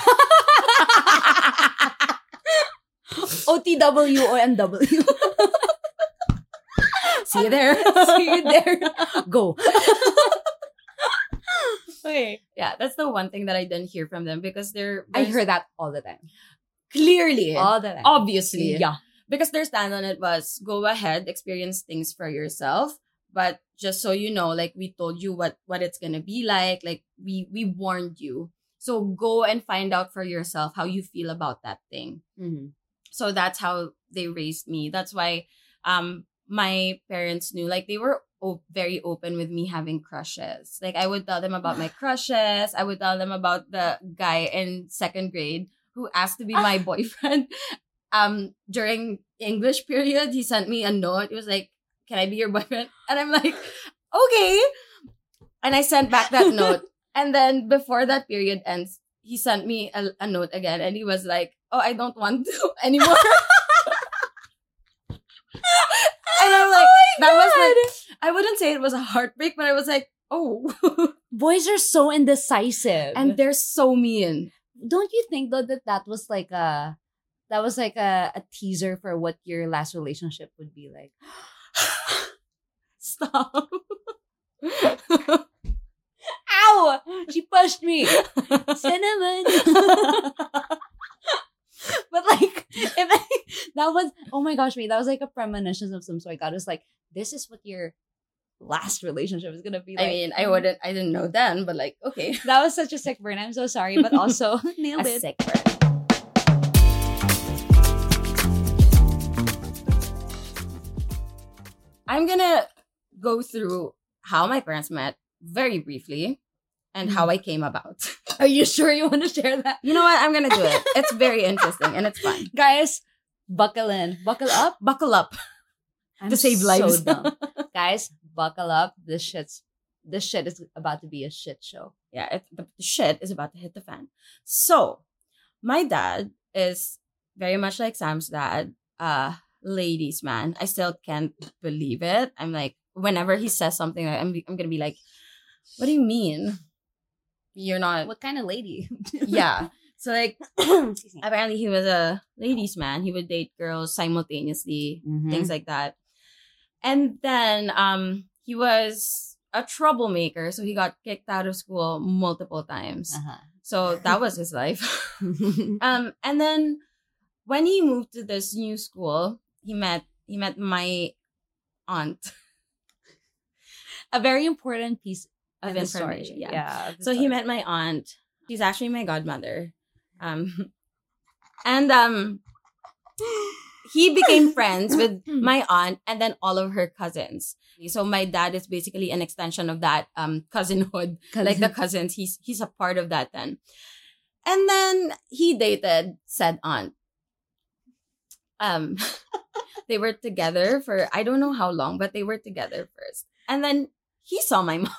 [SPEAKER 2] OTW or MW.
[SPEAKER 1] See you there.
[SPEAKER 2] See you there. Go. okay.
[SPEAKER 1] yeah, that's the one thing that I didn't hear from them because they're,
[SPEAKER 2] I
[SPEAKER 1] there's-
[SPEAKER 2] heard that all the time.
[SPEAKER 1] clearly
[SPEAKER 2] All the time.
[SPEAKER 1] obviously
[SPEAKER 2] Yeah.
[SPEAKER 1] because their stand on it was go ahead experience things for yourself but just so you know like we told you what what it's gonna be like like we we warned you so go and find out for yourself how you feel about that thing
[SPEAKER 2] Mhm.
[SPEAKER 1] So that's how they raised me. That's why um my parents knew like they were very open with me having crushes. Like i would tell them about my crushes. I would tell them about the guy in second grade who asked to be my boyfriend. Um during english period he sent me a note. It was like can i be your boyfriend? And i'm like okay. And i sent back that note. And then before that period ends he sent me a, a note again and he was like oh i don't want to anymore. And i'm like oh that was like i wouldn't say it was a heartbreak but i was like oh.
[SPEAKER 2] Boys are so indecisive.
[SPEAKER 1] and they're so mean.
[SPEAKER 2] Don't you think though that that was like a that was like a, a teaser for what your last relationship would be like?
[SPEAKER 1] stop
[SPEAKER 2] Ow! She pushed me. Cinnamon. but like, if I, that was oh my gosh, me, that was like a premonition of some sort. God was like, this is what your last relationship is gonna be
[SPEAKER 1] i mean i wouldn't i didn't know then but like okay
[SPEAKER 2] That was such a sick burn. I'm so sorry, but also nailed
[SPEAKER 1] a
[SPEAKER 2] it.
[SPEAKER 1] sick friend. I'm gonna go through how my parents met very briefly and how I came about.
[SPEAKER 2] Are you sure you want to share that?
[SPEAKER 1] You know what? I'm gonna do it. It's very interesting and it's fun.
[SPEAKER 2] Guys, buckle in. Buckle up.
[SPEAKER 1] Buckle up.
[SPEAKER 2] I'm
[SPEAKER 1] To save lives.
[SPEAKER 2] So dumb. Guys, buckle up. This shit's this shit is about to be a shit show.
[SPEAKER 1] yeah, it, the shit is about to hit the fan. So, my dad is very much like Sam's dad, uh, ladies man. I still can't believe it. I'm like, whenever he says something, I'm I'm gonna be like, what do you mean? You're not.
[SPEAKER 2] What kind of lady?
[SPEAKER 1] Yeah. So like, apparently he was a ladies man. He would date girls simultaneously, things like that. And then um he was a troublemaker, so he got kicked out of school multiple times.
[SPEAKER 2] Uh-huh.
[SPEAKER 1] So that was his life. um, and then when he moved to this new school, he met he met my aunt.
[SPEAKER 2] a very important piece
[SPEAKER 1] Of information, yeah.
[SPEAKER 2] yeah
[SPEAKER 1] So he met my aunt. She's actually my godmother. Um, and um, he became friends with my aunt and then all of her cousins. So my dad is basically an extension of that um cousinhood. Like the cousins. He's he's a part of that then. And then he dated said aunt. Um they were together for i don't know how long but they were together first. And then he saw my mom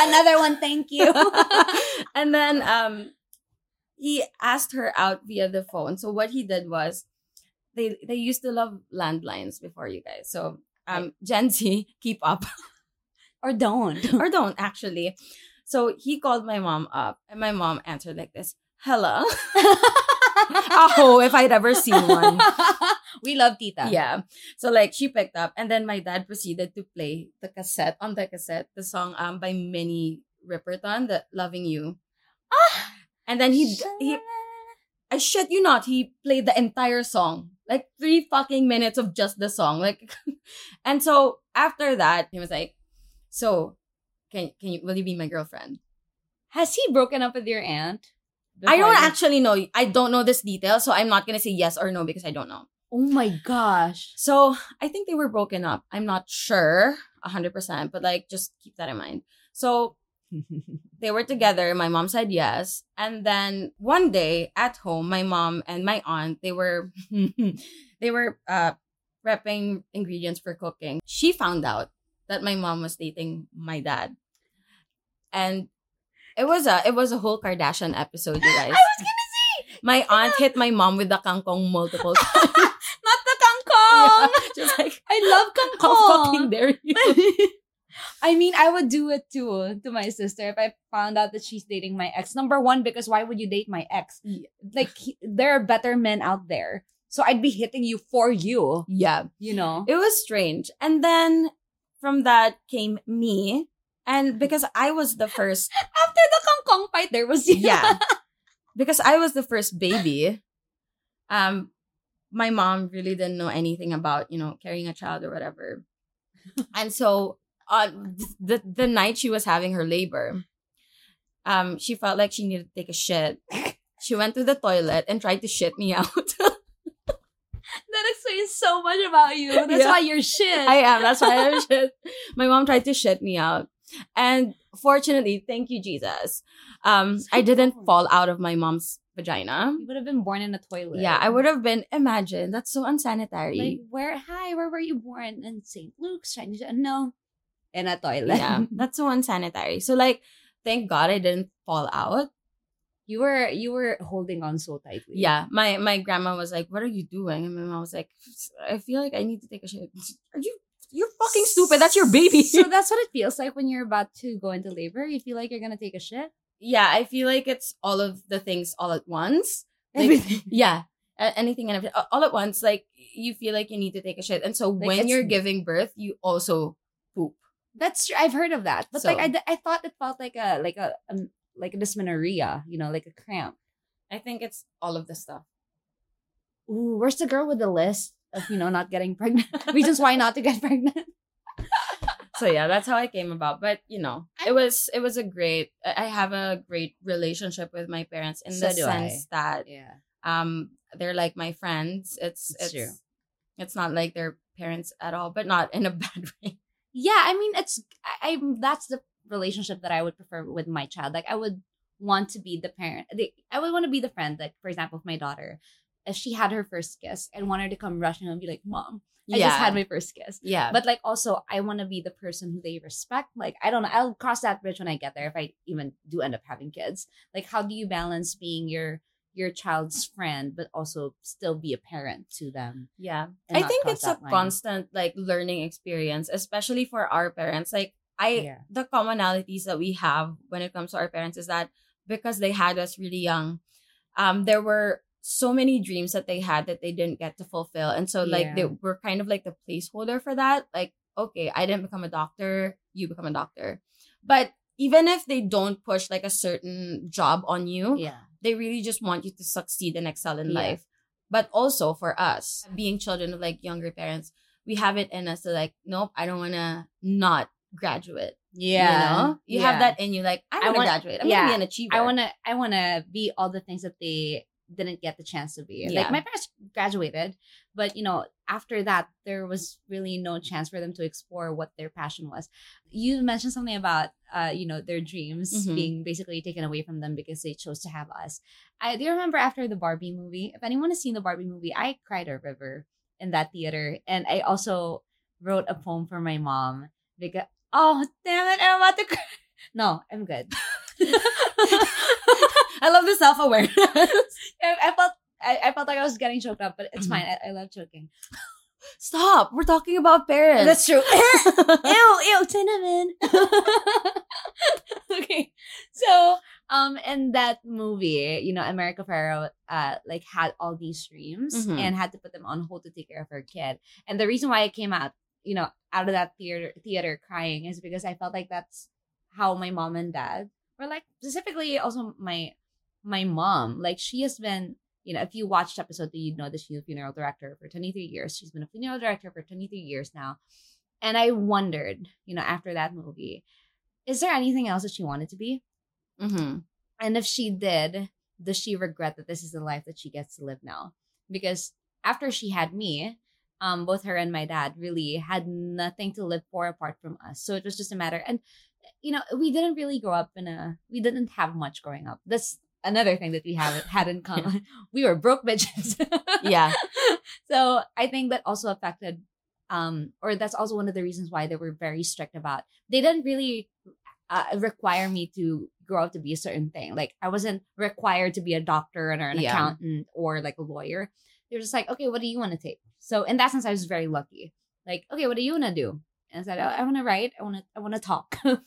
[SPEAKER 2] another one. Thank you.
[SPEAKER 1] and then um he asked her out via the phone so what he did was they they used to love landlines before you guys so um gen z keep up
[SPEAKER 2] or don't.
[SPEAKER 1] or don't actually. So he called my mom up, and my mom answered like this: "Hello." oh, if I'd ever seen one.
[SPEAKER 2] We love Tita.
[SPEAKER 1] Yeah. So like she picked up, and then my dad proceeded to play the cassette on the cassette, the song um by Minnie Riperton, the "Loving You." Ah. And then he he I shit you not, he played the entire song. Like three fucking minutes of just the song. Like and so after that, he was like, So can can you will you be my girlfriend?
[SPEAKER 2] Has he broken up with your aunt?
[SPEAKER 1] I don't actually know. I don't know this detail, so I'm not gonna say yes or no because I don't know.
[SPEAKER 2] Oh my gosh.
[SPEAKER 1] So I think they were broken up. I'm not sure hundred percent, but like just keep that in mind. So they were together. My mom said yes. And then one day at home, my mom and my aunt, they were they were uh prepping ingredients for cooking. She found out that my mom was dating my dad. And it was a it was a whole Kardashian episode, you guys.
[SPEAKER 2] I was gonna say
[SPEAKER 1] My aunt hit my mom with the kangkong multiple times. Just like
[SPEAKER 2] I love
[SPEAKER 1] how fucking dare you?
[SPEAKER 2] I mean, I would do it too to my sister if I found out that she's dating my ex. Number one, because why would you date my ex?
[SPEAKER 1] Yeah.
[SPEAKER 2] Like he, there are better men out there, so I'd be hitting you for you.
[SPEAKER 1] Yeah.
[SPEAKER 2] You know.
[SPEAKER 1] It was strange. And then from that came me. And because I was the first,
[SPEAKER 2] After the Kong Kong fight, there was you.
[SPEAKER 1] yeah, because I was the first baby, um, my mom really didn't know anything about, you know, carrying a child or whatever. and so on the, the night she was having her labor, um, she felt like she needed to take a shit. She went to the toilet and tried to shit me out.
[SPEAKER 2] that explains so much about you. That's
[SPEAKER 1] Yeah.
[SPEAKER 2] why you're shit.
[SPEAKER 1] I am. That's why I'm shit. My mom tried to shit me out. And fortunately, thank you, Jesus. Um, I didn't fall out of my mom's vagina.
[SPEAKER 2] you would have been born in a toilet.
[SPEAKER 1] Yeah, I would have been. Imagine that's so unsanitary.
[SPEAKER 2] Like where? Hi, where were you born? In St. Luke's, Chinese. No, in a toilet.
[SPEAKER 1] yeah, that's so unsanitary. So like, thank God I didn't fall out.
[SPEAKER 2] you were you were holding on so tightly.
[SPEAKER 1] Yeah, my my grandma was like, "What are you doing?" And my mom was like, "I feel like I need to take a shit." Are you? You're fucking stupid. That's your baby.
[SPEAKER 2] So that's what it feels like when you're about to go into labor. You feel like you're gonna take a shit.
[SPEAKER 1] Yeah, I feel like it's all of the things all at once. Like,
[SPEAKER 2] Everything.
[SPEAKER 1] Yeah. Anything and everything. All at once, like you feel like you need to take a shit. And so
[SPEAKER 2] Like,
[SPEAKER 1] when you're giving birth, you also poop.
[SPEAKER 2] That's true. I've heard of that, but like
[SPEAKER 1] So-
[SPEAKER 2] I, d- I thought it felt like a like a um, like a dysmenorrhea. You know, like a cramp.
[SPEAKER 1] I think it's all of the stuff.
[SPEAKER 2] Ooh, where's the girl with the list of you know not getting pregnant? Reasons why not to get pregnant.
[SPEAKER 1] So yeah, that's how I came about. But you know, it was it was a great I I have a great relationship with my parents in
[SPEAKER 2] So
[SPEAKER 1] the sense that
[SPEAKER 2] Yeah,
[SPEAKER 1] um they're like my friends. It's
[SPEAKER 2] It's
[SPEAKER 1] it's
[SPEAKER 2] true.
[SPEAKER 1] it's not like they're parents at all, but not in a bad way.
[SPEAKER 2] yeah. I mean, it's I, I that's the relationship that I would prefer with my child. Like I would want to be the parent. the- I would want to be the friend. Like for example, if my daughter, if she had her first kiss and wanted to come rushing and be like, "Mom, I just had my first kiss."
[SPEAKER 1] yeah.
[SPEAKER 2] But like also, I want to be the person who they respect. Like I don't know, I'll cross that bridge when I get there if I even do end up having kids. Like how do you balance being your your child's friend but also still be a parent to them?
[SPEAKER 1] Yeah. I think it's a
[SPEAKER 2] line?
[SPEAKER 1] constant like learning experience, especially for our parents. Like I
[SPEAKER 2] Yeah.
[SPEAKER 1] the commonalities that we have when it comes to our parents is that because they had us really young, um, there were so many dreams that they had that they didn't get to fulfill. And so like they were kind of like the placeholder for that. Like, okay, I didn't become a doctor, you become a doctor. But even if they don't push like a certain job on you,
[SPEAKER 2] Yeah.
[SPEAKER 1] they really just want you to succeed and excel in
[SPEAKER 2] Yeah.
[SPEAKER 1] life. But also for us, being children of like younger parents, we have it in us to like, nope, I don't want to not graduate.
[SPEAKER 2] Yeah.
[SPEAKER 1] You know, you have that in you. Like, I
[SPEAKER 2] I
[SPEAKER 1] want to
[SPEAKER 2] want-
[SPEAKER 1] graduate. I'm
[SPEAKER 2] yeah,
[SPEAKER 1] gonna be an achiever.
[SPEAKER 2] I wanna I wanna be all the things that they didn't get the chance to be.
[SPEAKER 1] Yeah.
[SPEAKER 2] Like my parents graduated, but you know, after that there was really no chance for them to explore what their passion was. You mentioned something about uh, you know, their dreams
[SPEAKER 1] Mhm.
[SPEAKER 2] being basically taken away from them because they chose to have us. I do remember after the Barbie movie, if anyone has seen the Barbie movie, I cried a river in that theater. And I also wrote a poem for my mom because oh damn it, I'm about to cry. No, I'm good.
[SPEAKER 1] I love the self awareness.
[SPEAKER 2] I, I felt I, I felt like I was getting choked up, but it's
[SPEAKER 1] Mhm.
[SPEAKER 2] fine. I, I love choking.
[SPEAKER 1] Stop. We're talking about parents.
[SPEAKER 2] That's true. ew, ew, cinnamon. okay, so um, in that movie, you know, America Ferrera uh like had all these dreams
[SPEAKER 1] Mhm.
[SPEAKER 2] and had to put them on hold to take care of her kid. And the reason why I came out, you know, out of that theater theater crying is because I felt like that's how my mom and dad were like specifically also my my mom like she has been you know, if you watched episode two, you'd know that she's a funeral director for 23 years. She's been a funeral director for 23 years now. And I wondered, you know, after that movie, is there anything else that she wanted to be?
[SPEAKER 1] Mm-hmm.
[SPEAKER 2] And if she did, does she regret that this is the life that she gets to live now? Because after she had me, um, both her and my dad really had nothing to live for apart from us. So it was just a matter. And you know, we didn't really grow up in a. We didn't have much growing up. That's another thing that we haven't had in common. we were broke bitches.
[SPEAKER 1] Yeah.
[SPEAKER 2] So I think that also affected. Um, or that's also one of the reasons why they were very strict about. They didn't really uh, require me to grow up to be a certain thing. Like I wasn't required to be a doctor or an
[SPEAKER 1] Yeah.
[SPEAKER 2] accountant or like a lawyer. They were just like, okay, what do you want to take? So in that sense, I was very lucky. Like, okay, what do you want to do? And I said, I, want to write. I want to. I want to talk. and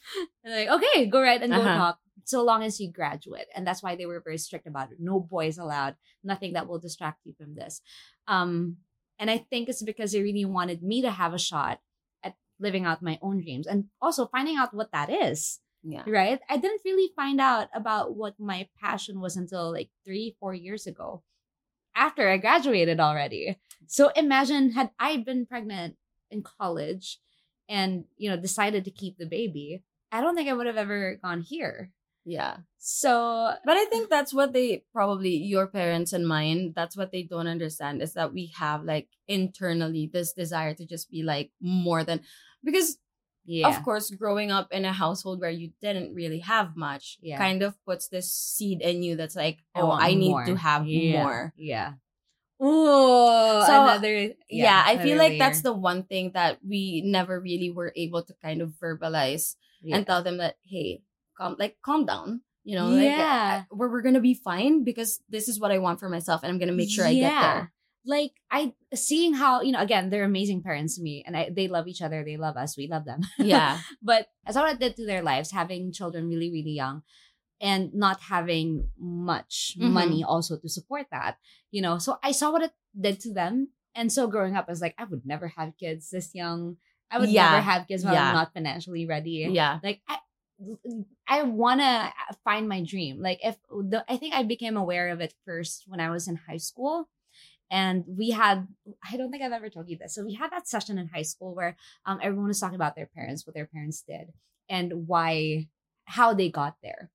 [SPEAKER 2] like, okay, go write and go
[SPEAKER 1] Uh-huh.
[SPEAKER 2] talk. So long as you graduate, and that's why they were very strict about it. No boys allowed. Nothing that will distract you from this. Um, and I think it's because they really wanted me to have a shot at living out my own dreams and also finding out what that is
[SPEAKER 1] Yeah.
[SPEAKER 2] right? I didn't really find out about what my passion was until like three, four years ago after I graduated already. So imagine had I been pregnant in college and, you know, decided to keep the baby, I don't think I would have ever gone here.
[SPEAKER 1] Yeah.
[SPEAKER 2] So,
[SPEAKER 1] But I think that's what they probably your parents and mine, that's what they don't understand is that we have like internally this desire to just be like more than because
[SPEAKER 2] yeah.
[SPEAKER 1] of course growing up in a household where you didn't really have much
[SPEAKER 2] Yeah.
[SPEAKER 1] kind of puts this seed in you that's like, oh, I, need
[SPEAKER 2] more.
[SPEAKER 1] to have
[SPEAKER 2] Yeah.
[SPEAKER 1] more.
[SPEAKER 2] Yeah. Oh,
[SPEAKER 1] So,
[SPEAKER 2] another.
[SPEAKER 1] Yeah, I feel like that's the one thing that we never really were able to kind of verbalize
[SPEAKER 2] Yeah.
[SPEAKER 1] and tell them that, hey, calm like calm down. You know, like
[SPEAKER 2] Yeah.
[SPEAKER 1] uh, we're, we're gonna be fine because this is what I want for myself and I'm gonna make sure I get there.
[SPEAKER 2] Like I seeing how you know again they're amazing parents to me and I, they love each other they love us we love them
[SPEAKER 1] Yeah.
[SPEAKER 2] but I saw what it did to their lives having children really really young and not having much
[SPEAKER 1] Mhm.
[SPEAKER 2] money also to support that you know so I saw what it did to them and so growing up I was like I would never have kids this young I would
[SPEAKER 1] Yeah.
[SPEAKER 2] never have kids while
[SPEAKER 1] Yeah.
[SPEAKER 2] I'm not financially ready
[SPEAKER 1] Yeah.
[SPEAKER 2] like I, I want to find my dream. Like if the, I think I became aware of it first when I was in high school, and we had I don't think I've ever told you this. So we had that session in high school where um everyone was talking about their parents, what their parents did, and why how they got there,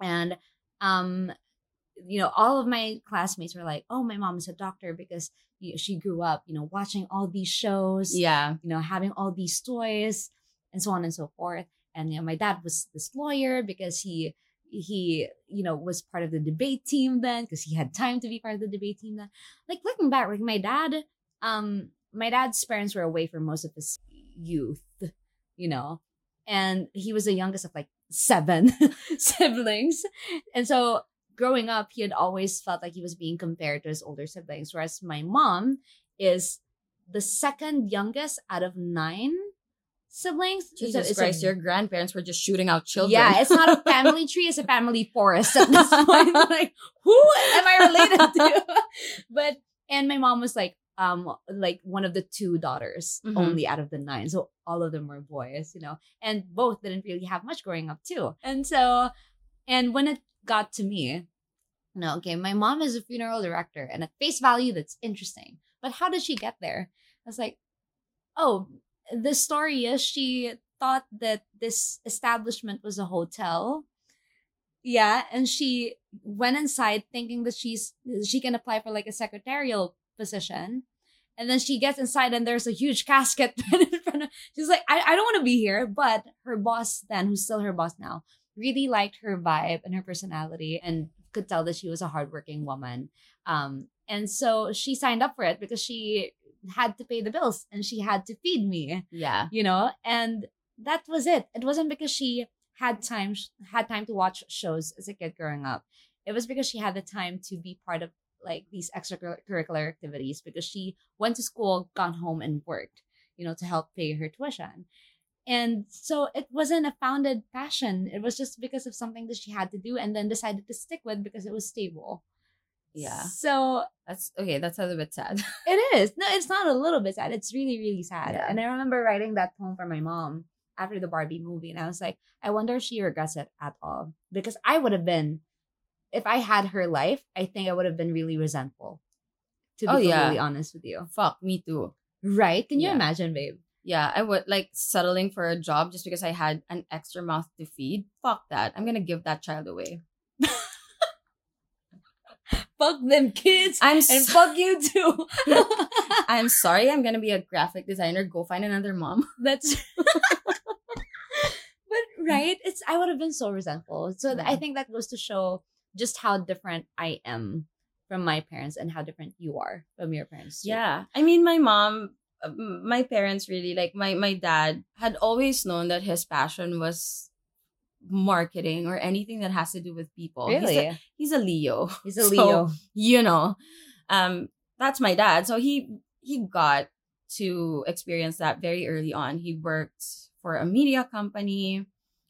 [SPEAKER 2] and um you know all of my classmates were like, oh my mom is a doctor because she grew up you know watching all these shows
[SPEAKER 1] Yeah.
[SPEAKER 2] you know, having all these toys and so on and so forth. And you know, my dad was this lawyer because he he you know was part of the debate team then because he had time to be part of the debate team then. Like looking back, like my dad, um, my dad's parents were away for most of his youth, you know, and he was the youngest of like seven siblings, and so growing up, he had always felt like he was being compared to his older siblings, whereas my mom is the second youngest out of nine siblings.
[SPEAKER 1] Jesus
[SPEAKER 2] it's a-
[SPEAKER 1] your grandparents were just shooting out children.
[SPEAKER 2] Yeah, it's not a family tree; it's a family forest at this point. like, who am I related to? but and my mom was like, um, like one of the two daughters
[SPEAKER 1] Mhm.
[SPEAKER 2] only out of the nine, so all of them were boys, you know, and both didn't really have much growing up too. And so, and when it got to me, no, okay, my mom is a funeral director, and at face value, that's interesting. But how did she get there? I was like, oh, the story is she thought that this establishment was a hotel. Yeah, and she went inside thinking that she's she can apply for like a secretarial position. And then she gets inside and there's a huge casket in front of she's like, I, I don't want to be here. But her boss then, who's still her boss now, really liked her vibe and her personality and could tell that she was a hardworking woman. Um, and so she signed up for it because she had to pay the bills and she had to feed me,
[SPEAKER 1] Yeah.
[SPEAKER 2] you know, and that was it. It wasn't because she had time had time to watch shows as a kid growing up. It was because she had the time to be part of like these extracurricular activities because she went to school, gone home, and worked, you know, to help pay her tuition. And so it wasn't a founded passion. It was just because of something that she had to do and then decided to stick with because it was stable.
[SPEAKER 1] Yeah.
[SPEAKER 2] So
[SPEAKER 1] That's okay. That's a little bit sad.
[SPEAKER 2] it is. No, it's not a little bit sad. It's really, really sad.
[SPEAKER 1] Yeah.
[SPEAKER 2] And I remember writing that poem for my mom after the Barbie movie. And I was like, I wonder if she regrets it at all. Because I would have been if I had her life, I think I would have been really resentful. To oh, be
[SPEAKER 1] Oh, yeah.
[SPEAKER 2] completely honest with you.
[SPEAKER 1] Fuck, me too.
[SPEAKER 2] Right? Can you
[SPEAKER 1] Yeah.
[SPEAKER 2] imagine, babe?
[SPEAKER 1] Yeah, I would like settling for a job just because I had an extra mouth to feed. Fuck that. I'm gonna give that child away.
[SPEAKER 2] Fuck them kids.
[SPEAKER 1] I'm
[SPEAKER 2] and
[SPEAKER 1] so-
[SPEAKER 2] fuck you too.
[SPEAKER 1] I'm sorry. I'm gonna be a graphic designer. Go find another mom.
[SPEAKER 2] That's But right, it's I would have been so resentful. So th- I think that goes to show just how different I am from my parents and how different you are from your parents. too.
[SPEAKER 1] Yeah, I mean, my mom, uh, my parents really like my my dad had always known that his passion was marketing or anything that has to do with people. He's a-
[SPEAKER 2] Really?
[SPEAKER 1] he's a, Leo.
[SPEAKER 2] He's a
[SPEAKER 1] So,
[SPEAKER 2] Leo.
[SPEAKER 1] you know, um, that's my dad. So he he got to experience that very early on. He worked for a media company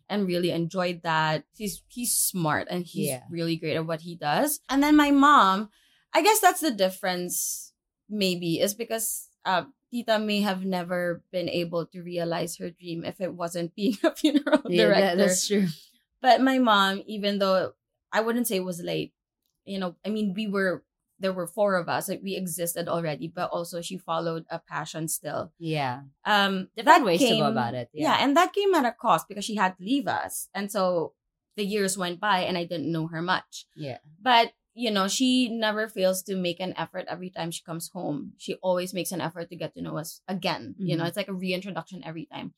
[SPEAKER 1] and really enjoyed that. He's he's smart and he's
[SPEAKER 2] Yeah.
[SPEAKER 1] really great at what he does. And then my mom, I guess that's the difference maybe is because uh Tita may have never been able to realize her dream if it wasn't being a funeral
[SPEAKER 2] Yeah,
[SPEAKER 1] director.
[SPEAKER 2] that- that's true.
[SPEAKER 1] But my mom, even though I wouldn't say it was late, you know, I mean, we were there were four of us, like we existed already, but also she followed a passion still.
[SPEAKER 2] Yeah.
[SPEAKER 1] Um,
[SPEAKER 2] Different ways to go about it.
[SPEAKER 1] Yeah. and that came at a cost because she had to leave us, and so the years went by, and I didn't know her much.
[SPEAKER 2] Yeah.
[SPEAKER 1] But you know, she never fails to make an effort every time she comes home. She always makes an effort to get to know us again. You know,
[SPEAKER 2] Mhm.
[SPEAKER 1] it's like a reintroduction every time.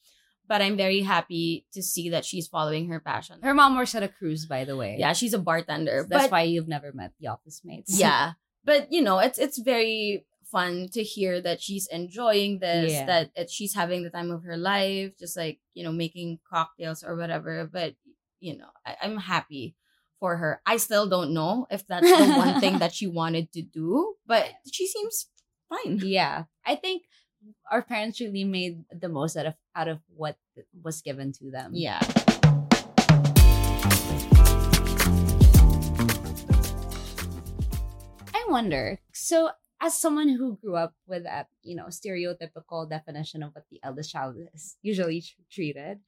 [SPEAKER 1] But I'm very happy to see that she's following her passion.
[SPEAKER 2] Her mom works at a cruise, by the way.
[SPEAKER 1] Yeah, she's a bartender.
[SPEAKER 2] That's
[SPEAKER 1] but,
[SPEAKER 2] why you've never met the office mates.
[SPEAKER 1] Yeah. But you know, it's it's very fun to hear that she's enjoying this,
[SPEAKER 2] Yeah.
[SPEAKER 1] that it, she's having the time of her life, just like, you know, making cocktails or whatever. But you know, I, I'm happy for her. I still don't know if that's the one thing that she wanted to do, but she seems fine.
[SPEAKER 2] Yeah. I think our parents really made the most out of out of what was given to them.
[SPEAKER 1] Yeah.
[SPEAKER 2] I wonder. So, as someone who grew up with that, you know, stereotypical definition of what the eldest child is usually treated,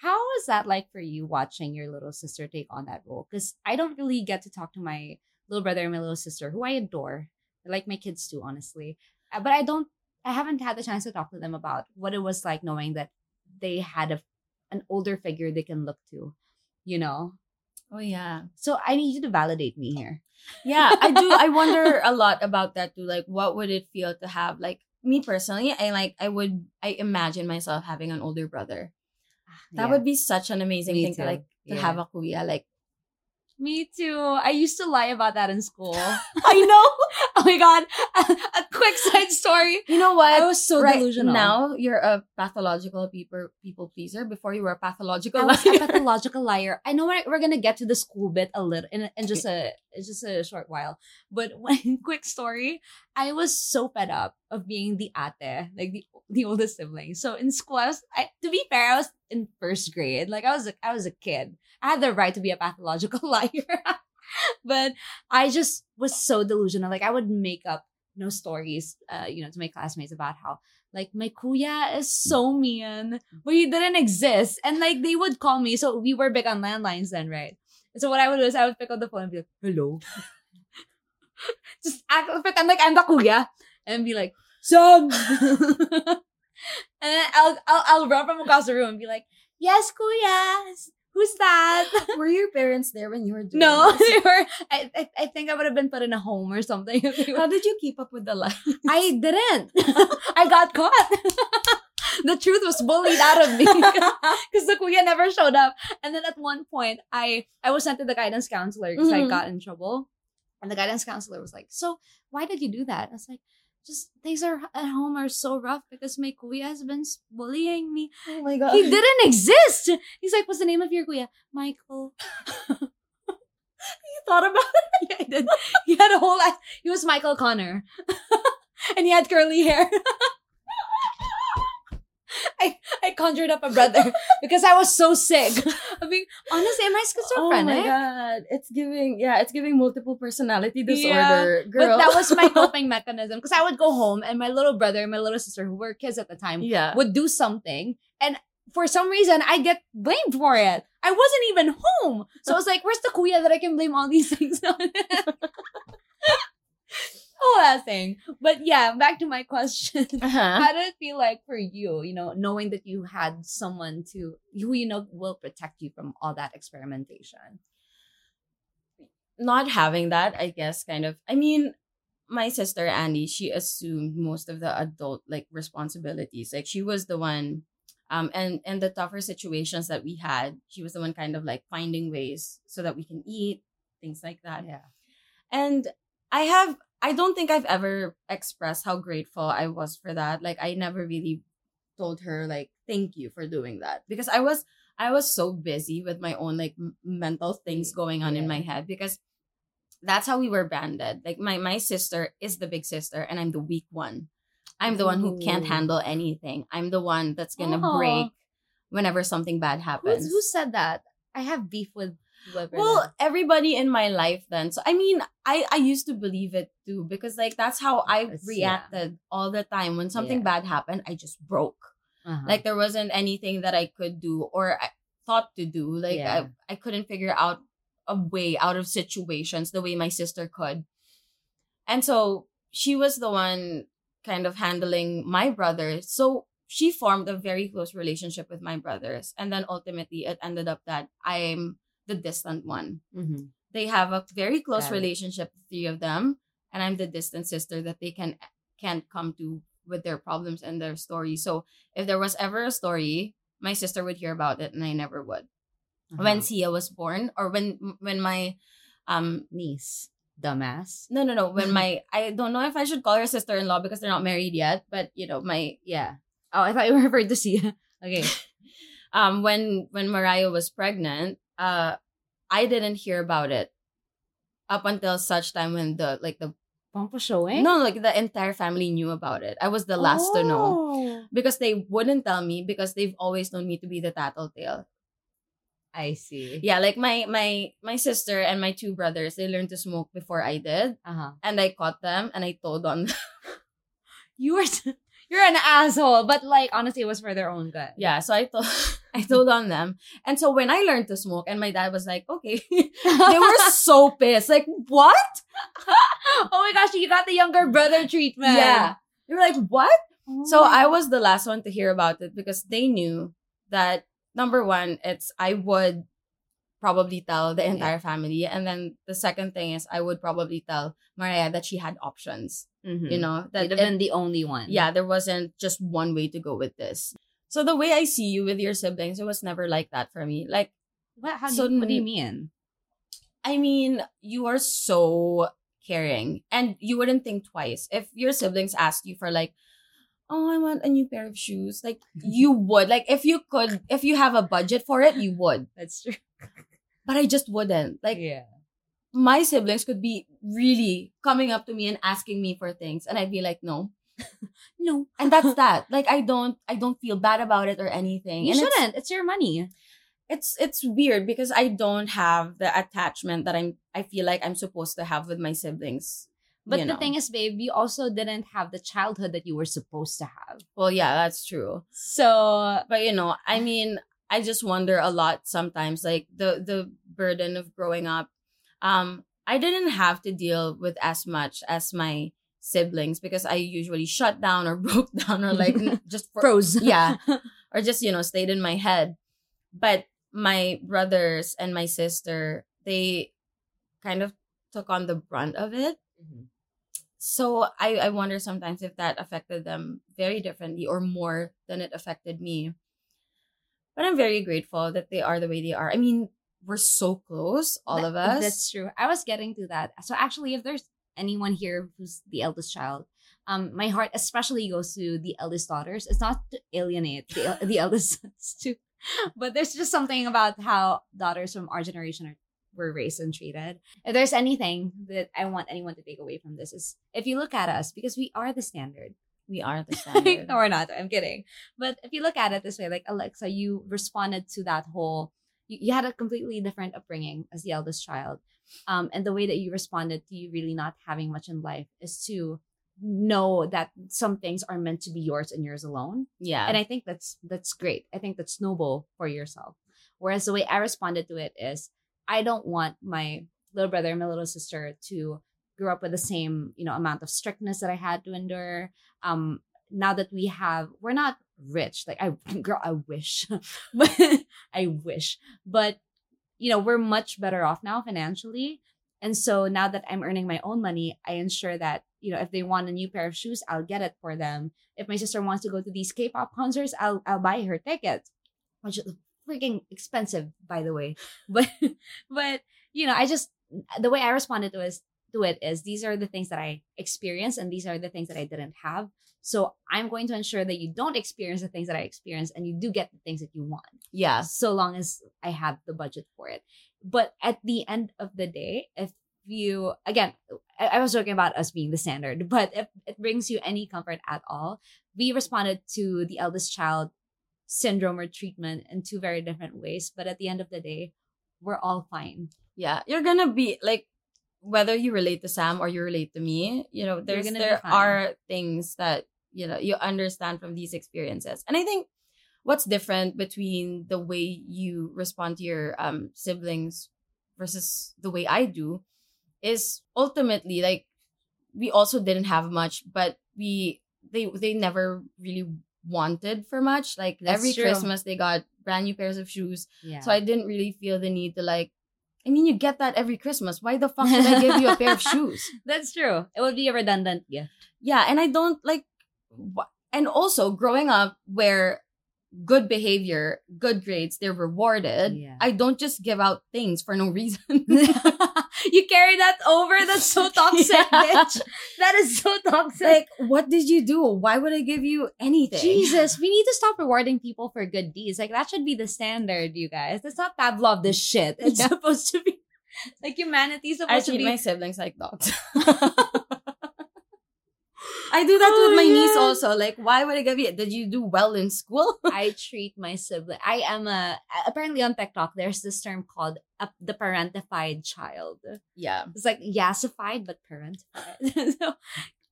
[SPEAKER 2] how was that like for you watching your little sister take on that role? Because I don't really get to talk to my little brother and my little sister, who I adore. I like my kids too, honestly. Uh, But I don't, I haven't had the chance to talk to them about what it was like knowing that they had a, an older figure they can look to, you know?
[SPEAKER 1] Oh yeah.
[SPEAKER 2] So I need you to validate me here.
[SPEAKER 1] Yeah, I do. I wonder a lot about that too. Like, what would it feel to have like me personally? I like. I would. I imagine myself having an older brother. That
[SPEAKER 2] Yeah.
[SPEAKER 1] would be such an amazing
[SPEAKER 2] Me
[SPEAKER 1] thing
[SPEAKER 2] too.
[SPEAKER 1] to like to
[SPEAKER 2] Yeah.
[SPEAKER 1] have a kuya. Like,
[SPEAKER 2] Me too. I used to lie about that in school.
[SPEAKER 1] I know.
[SPEAKER 2] oh my god. a quick side story.
[SPEAKER 1] You know what?
[SPEAKER 2] I was so
[SPEAKER 1] right
[SPEAKER 2] delusional.
[SPEAKER 1] Now you're a pathological people people pleaser. Before you were a pathological
[SPEAKER 2] I was a
[SPEAKER 1] liar.
[SPEAKER 2] pathological liar. I know we're, we're gonna get to the school bit a little in, in just a in just a short while. But one quick story, I was so fed up of being the ate, like the the oldest sibling. So in school, I was I, to be fair, I was in first grade. Like I was a, I was a kid. I had the right to be a pathological liar. but I just was so delusional. Like I would make up you know stories, uh, you know, to my classmates about how like my kuya is so mean, but he didn't exist, and like they would call me. So we were big on landlines then, right? And so what I would do is I would pick up the phone and be like, "Hello," just act pretend like I'm the kuya, and be like, "Son," and then I'll I'll I'll run from across the room and be like, "Yes, kuya." Who's that?
[SPEAKER 1] were your parents there when you were doing
[SPEAKER 2] No,
[SPEAKER 1] this?
[SPEAKER 2] they were. I, I, I think I would have been put in a home or something. if they were-
[SPEAKER 1] How did you keep up with the life?
[SPEAKER 2] I didn't. I got caught. the truth was bullied out of me because the kuya never showed up. And then at one point, I I was sent to the guidance counselor because I
[SPEAKER 1] Mhm.
[SPEAKER 2] got in trouble. And the guidance counselor was like, "So why did you do that?" I was like, "Just things are at home are so rough because my kuya has been bullying me.
[SPEAKER 1] Oh my god.
[SPEAKER 2] He didn't exist." He's like, "What's the name of your kuya?" Michael.
[SPEAKER 1] You thought about it?
[SPEAKER 2] Yeah, I did. He had a whole life. He was Michael Connor. and he had curly hair. I, I conjured up a brother because I was so sick. I mean, honestly, am I schizophrenic?
[SPEAKER 1] Oh my god. It's giving yeah, it's giving multiple personality
[SPEAKER 2] Yeah,
[SPEAKER 1] disorder. Girl.
[SPEAKER 2] but that was my coping mechanism because I would go home and my little brother and my little sister, who were kids at the time,
[SPEAKER 1] Yeah.
[SPEAKER 2] would do something and for some reason I get blamed for it. I wasn't even home. So I was like, where's the kuya that I can blame all these things on? Oh, that thing. But yeah, back to my question.
[SPEAKER 1] Uh-huh.
[SPEAKER 2] How did it feel like for you, you know, knowing that you had someone to who you know will protect you from all that experimentation?
[SPEAKER 1] not having that, I guess, kind of. I mean, my sister Andy, she assumed most of the adult like responsibilities. Like she was the one, um, and and the tougher situations that we had, she was the one kind of like finding ways so that we can eat things like that.
[SPEAKER 2] Yeah.
[SPEAKER 1] And I have, I don't think I've ever expressed how grateful I was for that. Like I never really told her like thank you for doing that because I was I was so busy with my own like m- mental things going on in my head because that's how we were banded. Like my my sister is the big sister and I'm the weak one. I'm the one who can't handle anything. I'm the one that's gonna
[SPEAKER 2] Aw.
[SPEAKER 1] break whenever something bad happens.
[SPEAKER 2] Who's, who said that? I have beef with
[SPEAKER 1] well, everybody in my life then. So I mean, I I used to believe it too because like that's how I
[SPEAKER 2] It's- yeah.
[SPEAKER 1] reacted all the time when something
[SPEAKER 2] Yeah.
[SPEAKER 1] bad happened. I just broke.
[SPEAKER 2] Uh-huh.
[SPEAKER 1] Like there wasn't anything that I could do or I thought to do. Like
[SPEAKER 2] Yeah.
[SPEAKER 1] I I couldn't figure out a way out of situations the way my sister could. And so she was the one kind of handling my brothers. So she formed a very close relationship with my brothers. And then ultimately it ended up that I'm the distant one.
[SPEAKER 2] Mhm.
[SPEAKER 1] They have a very close
[SPEAKER 2] Got
[SPEAKER 1] relationship, the three of them, and I'm the distant sister that they can can't come to with their problems and their stories. So if there was ever a story, my sister would hear about it and I never would. When
[SPEAKER 2] Uh-huh.
[SPEAKER 1] Sia was born or when when my um
[SPEAKER 2] niece, dumbass.
[SPEAKER 1] no no no when my I don't know if I should call her sister-in-law because they're not married yet, but you know, my
[SPEAKER 2] Yeah. Oh, I thought you were referring to Sia. Okay.
[SPEAKER 1] um when when Mariah was pregnant, uh I didn't hear about it up until such time when the like the
[SPEAKER 2] Pangpa showing?
[SPEAKER 1] no like the entire family knew about it. I was the last to know
[SPEAKER 2] Oh.
[SPEAKER 1] because they wouldn't tell me because they've always known me to be the tattletale.
[SPEAKER 2] I see.
[SPEAKER 1] Yeah, like my my my sister and my two brothers, they learned to smoke before I did,
[SPEAKER 2] Uh-huh.
[SPEAKER 1] and I caught them and I told on them.
[SPEAKER 2] You were you're an asshole, but like honestly, it was for their own good.
[SPEAKER 1] yeah, so I told I told on them, and so when I learned to smoke, and my dad was like, "Okay," they were so pissed. Like, what?
[SPEAKER 2] oh my gosh, you got the younger brother treatment.
[SPEAKER 1] Yeah, they were like, "What?" So
[SPEAKER 2] Oh.
[SPEAKER 1] I was the last one to hear about it because they knew that number one, it's I would probably tell the entire family, and then the second thing is I would probably tell Maria that she had options.
[SPEAKER 2] Mhm.
[SPEAKER 1] You know that
[SPEAKER 2] You'd have been the only one.
[SPEAKER 1] yeah, there wasn't just one way to go with this. So the way I see you with your siblings, it was never like that for me. Like,
[SPEAKER 2] What? How do
[SPEAKER 1] So
[SPEAKER 2] you, what do you mean?
[SPEAKER 1] I mean, you are so caring and you wouldn't think twice. If your siblings asked you for like, oh, I want a new pair of shoes, like you would. Like if you could, if you have a budget for it, you would.
[SPEAKER 2] That's true.
[SPEAKER 1] But I just wouldn't. Like
[SPEAKER 2] yeah.
[SPEAKER 1] My siblings could be really coming up to me and asking me for things and I'd be like, no.
[SPEAKER 2] No.
[SPEAKER 1] And that's that. Like I don't I don't feel bad about it or anything.
[SPEAKER 2] You
[SPEAKER 1] and
[SPEAKER 2] shouldn't. It's, your money.
[SPEAKER 1] it's it's weird because I don't have the attachment that I'm I feel like I'm supposed to have with my siblings.
[SPEAKER 2] But
[SPEAKER 1] you
[SPEAKER 2] the
[SPEAKER 1] know.
[SPEAKER 2] thing is, babe, you also didn't have the childhood that you were supposed to have.
[SPEAKER 1] well, yeah, that's true.
[SPEAKER 2] So
[SPEAKER 1] But you know, I mean, I just wonder a lot sometimes, like the the burden of growing up. Um, I didn't have to deal with as much as my siblings because I usually shut down or broke down or like just
[SPEAKER 2] froze.
[SPEAKER 1] yeah, or just you know stayed in my head. But my brothers and my sister, they kind of took on the brunt of it.
[SPEAKER 2] Mhm.
[SPEAKER 1] So I, I wonder sometimes if that affected them very differently or more than it affected me. But I'm very grateful that they are the way they are. I mean, we're so close, all
[SPEAKER 2] That-
[SPEAKER 1] of us.
[SPEAKER 2] That's true. I was getting to that. So actually, if there's anyone here who's the eldest child, um, my heart especially goes to the eldest daughters. It's not to alienate the the eldest sons too, but there's just something about how daughters from our generation are were raised and treated. If there's anything that I want anyone to take away from this is if you look at us because we are the standard.
[SPEAKER 1] we are the standard.
[SPEAKER 2] no, we're not. I'm kidding. But if you look at it this way, like Alexa, you responded to that whole. You, you had a completely different upbringing as the eldest child, um, and the way that you responded to you really not having much in life is to know that some things are meant to be yours and yours alone.
[SPEAKER 1] Yeah.
[SPEAKER 2] And I think that's that's great. I think that's noble for yourself. Whereas the way I responded to it is I don't want my little brother and my little sister to grow up with the same, you know, amount of strictness that I had to endure. Um now that we have we're not rich. Like I girl, I wish. but I wish. But you know, we're much better off now financially. And so now that I'm earning my own money, I ensure that, you know, if they want a new pair of shoes, I'll get it for them. If my sister wants to go to these K-pop concerts, I'll I'll buy her tickets. Which is freaking expensive, by the way. But but you know, I just the way I responded to is to it is these are the things that I experienced and these are the things that I didn't have. So I'm going to ensure that you don't experience the things that I experienced and you do get the things that you want.
[SPEAKER 1] yeah.
[SPEAKER 2] So long as I have the budget for it. But at the end of the day, if you again, I, I was joking about us being the standard, but if it brings you any comfort at all, we responded to the eldest child syndrome or treatment in two very different ways. But at the end of the day, we're all fine.
[SPEAKER 1] Yeah. You're gonna be like whether you relate to Sam or you relate to me, you know, there's
[SPEAKER 2] gonna
[SPEAKER 1] there are things that, you know, you understand from these experiences. And I think what's different between the way you respond to your um siblings versus the way I do is ultimately like we also didn't have much, but we they they never really wanted for much. Like
[SPEAKER 2] That's
[SPEAKER 1] every
[SPEAKER 2] true.
[SPEAKER 1] Christmas they got brand new pairs of shoes.
[SPEAKER 2] Yeah.
[SPEAKER 1] So I didn't really feel the need to like I mean you get that every Christmas. Why the fuck should I give you a pair of shoes?
[SPEAKER 2] That's true. It would be a redundant gift.
[SPEAKER 1] Yeah, and I don't like and also growing up where good behavior, good grades, they're rewarded.
[SPEAKER 2] Yeah.
[SPEAKER 1] I don't just give out things for no reason.
[SPEAKER 2] you carry that over? That's so toxic,
[SPEAKER 1] Yeah.
[SPEAKER 2] bitch. That is so toxic.
[SPEAKER 1] like, what did you do? Why would I give you anything?
[SPEAKER 2] Jesus, we need to stop rewarding people for good deeds. Like that should be the standard, you guys. It's not Pavlov this mm. shit. It's
[SPEAKER 1] Yeah.
[SPEAKER 2] supposed to be like humanity's
[SPEAKER 1] I
[SPEAKER 2] supposed to be
[SPEAKER 1] my siblings like dogs. I do that with
[SPEAKER 2] Oh,
[SPEAKER 1] my niece also. Like, why would I give you? Did you do well in school?
[SPEAKER 2] I treat my sibling. I am a apparently on TikTok. There's this term called a, the parentified child.
[SPEAKER 1] yeah.
[SPEAKER 2] It's like yassified but parentified. so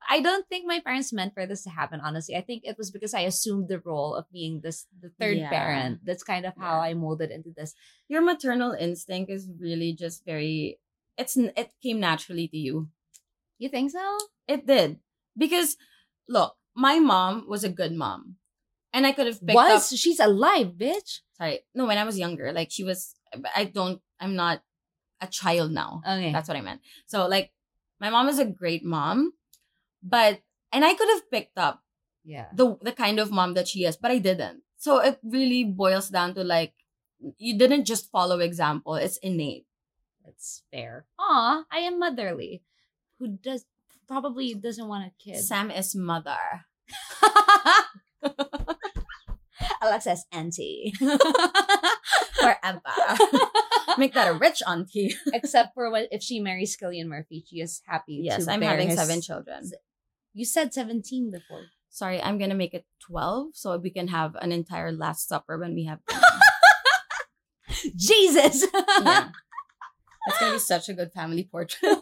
[SPEAKER 2] I don't think my parents meant for this to happen. Honestly, I think it was because I assumed the role of being this the third
[SPEAKER 1] Yeah.
[SPEAKER 2] parent. That's kind of how
[SPEAKER 1] Yeah.
[SPEAKER 2] I molded into this.
[SPEAKER 1] Your maternal instinct is really just very. It's it came naturally to you.
[SPEAKER 2] You think so?
[SPEAKER 1] It did because look, my mom was a good mom, and I could have picked
[SPEAKER 2] Was
[SPEAKER 1] up.
[SPEAKER 2] she's alive, bitch?
[SPEAKER 1] Sorry, no, when I was younger, like she was. I don't. I'm not a child now.
[SPEAKER 2] Okay.
[SPEAKER 1] That's what I meant. So like, my mom is a great mom, but and I could have picked up
[SPEAKER 2] yeah.
[SPEAKER 1] the the kind of mom that she is, but I didn't. So it really boils down to like you didn't just follow example; it's innate.
[SPEAKER 2] That's fair. Aw, I am motherly. Who does probably doesn't want a kid.
[SPEAKER 1] Sam is mother.
[SPEAKER 2] Alexa's auntie.
[SPEAKER 1] Forever. Make that a rich auntie.
[SPEAKER 2] Except for what if she marries Cillian Murphy, she is happy.
[SPEAKER 1] Yes,
[SPEAKER 2] to
[SPEAKER 1] I'm
[SPEAKER 2] bear
[SPEAKER 1] having
[SPEAKER 2] his-
[SPEAKER 1] seven children.
[SPEAKER 2] You said seventeen before.
[SPEAKER 1] Sorry, I'm gonna make it twelve so we can have an entire Last Supper when we have.
[SPEAKER 2] Jesus.
[SPEAKER 1] yeah. It's gonna be such a good family portrait.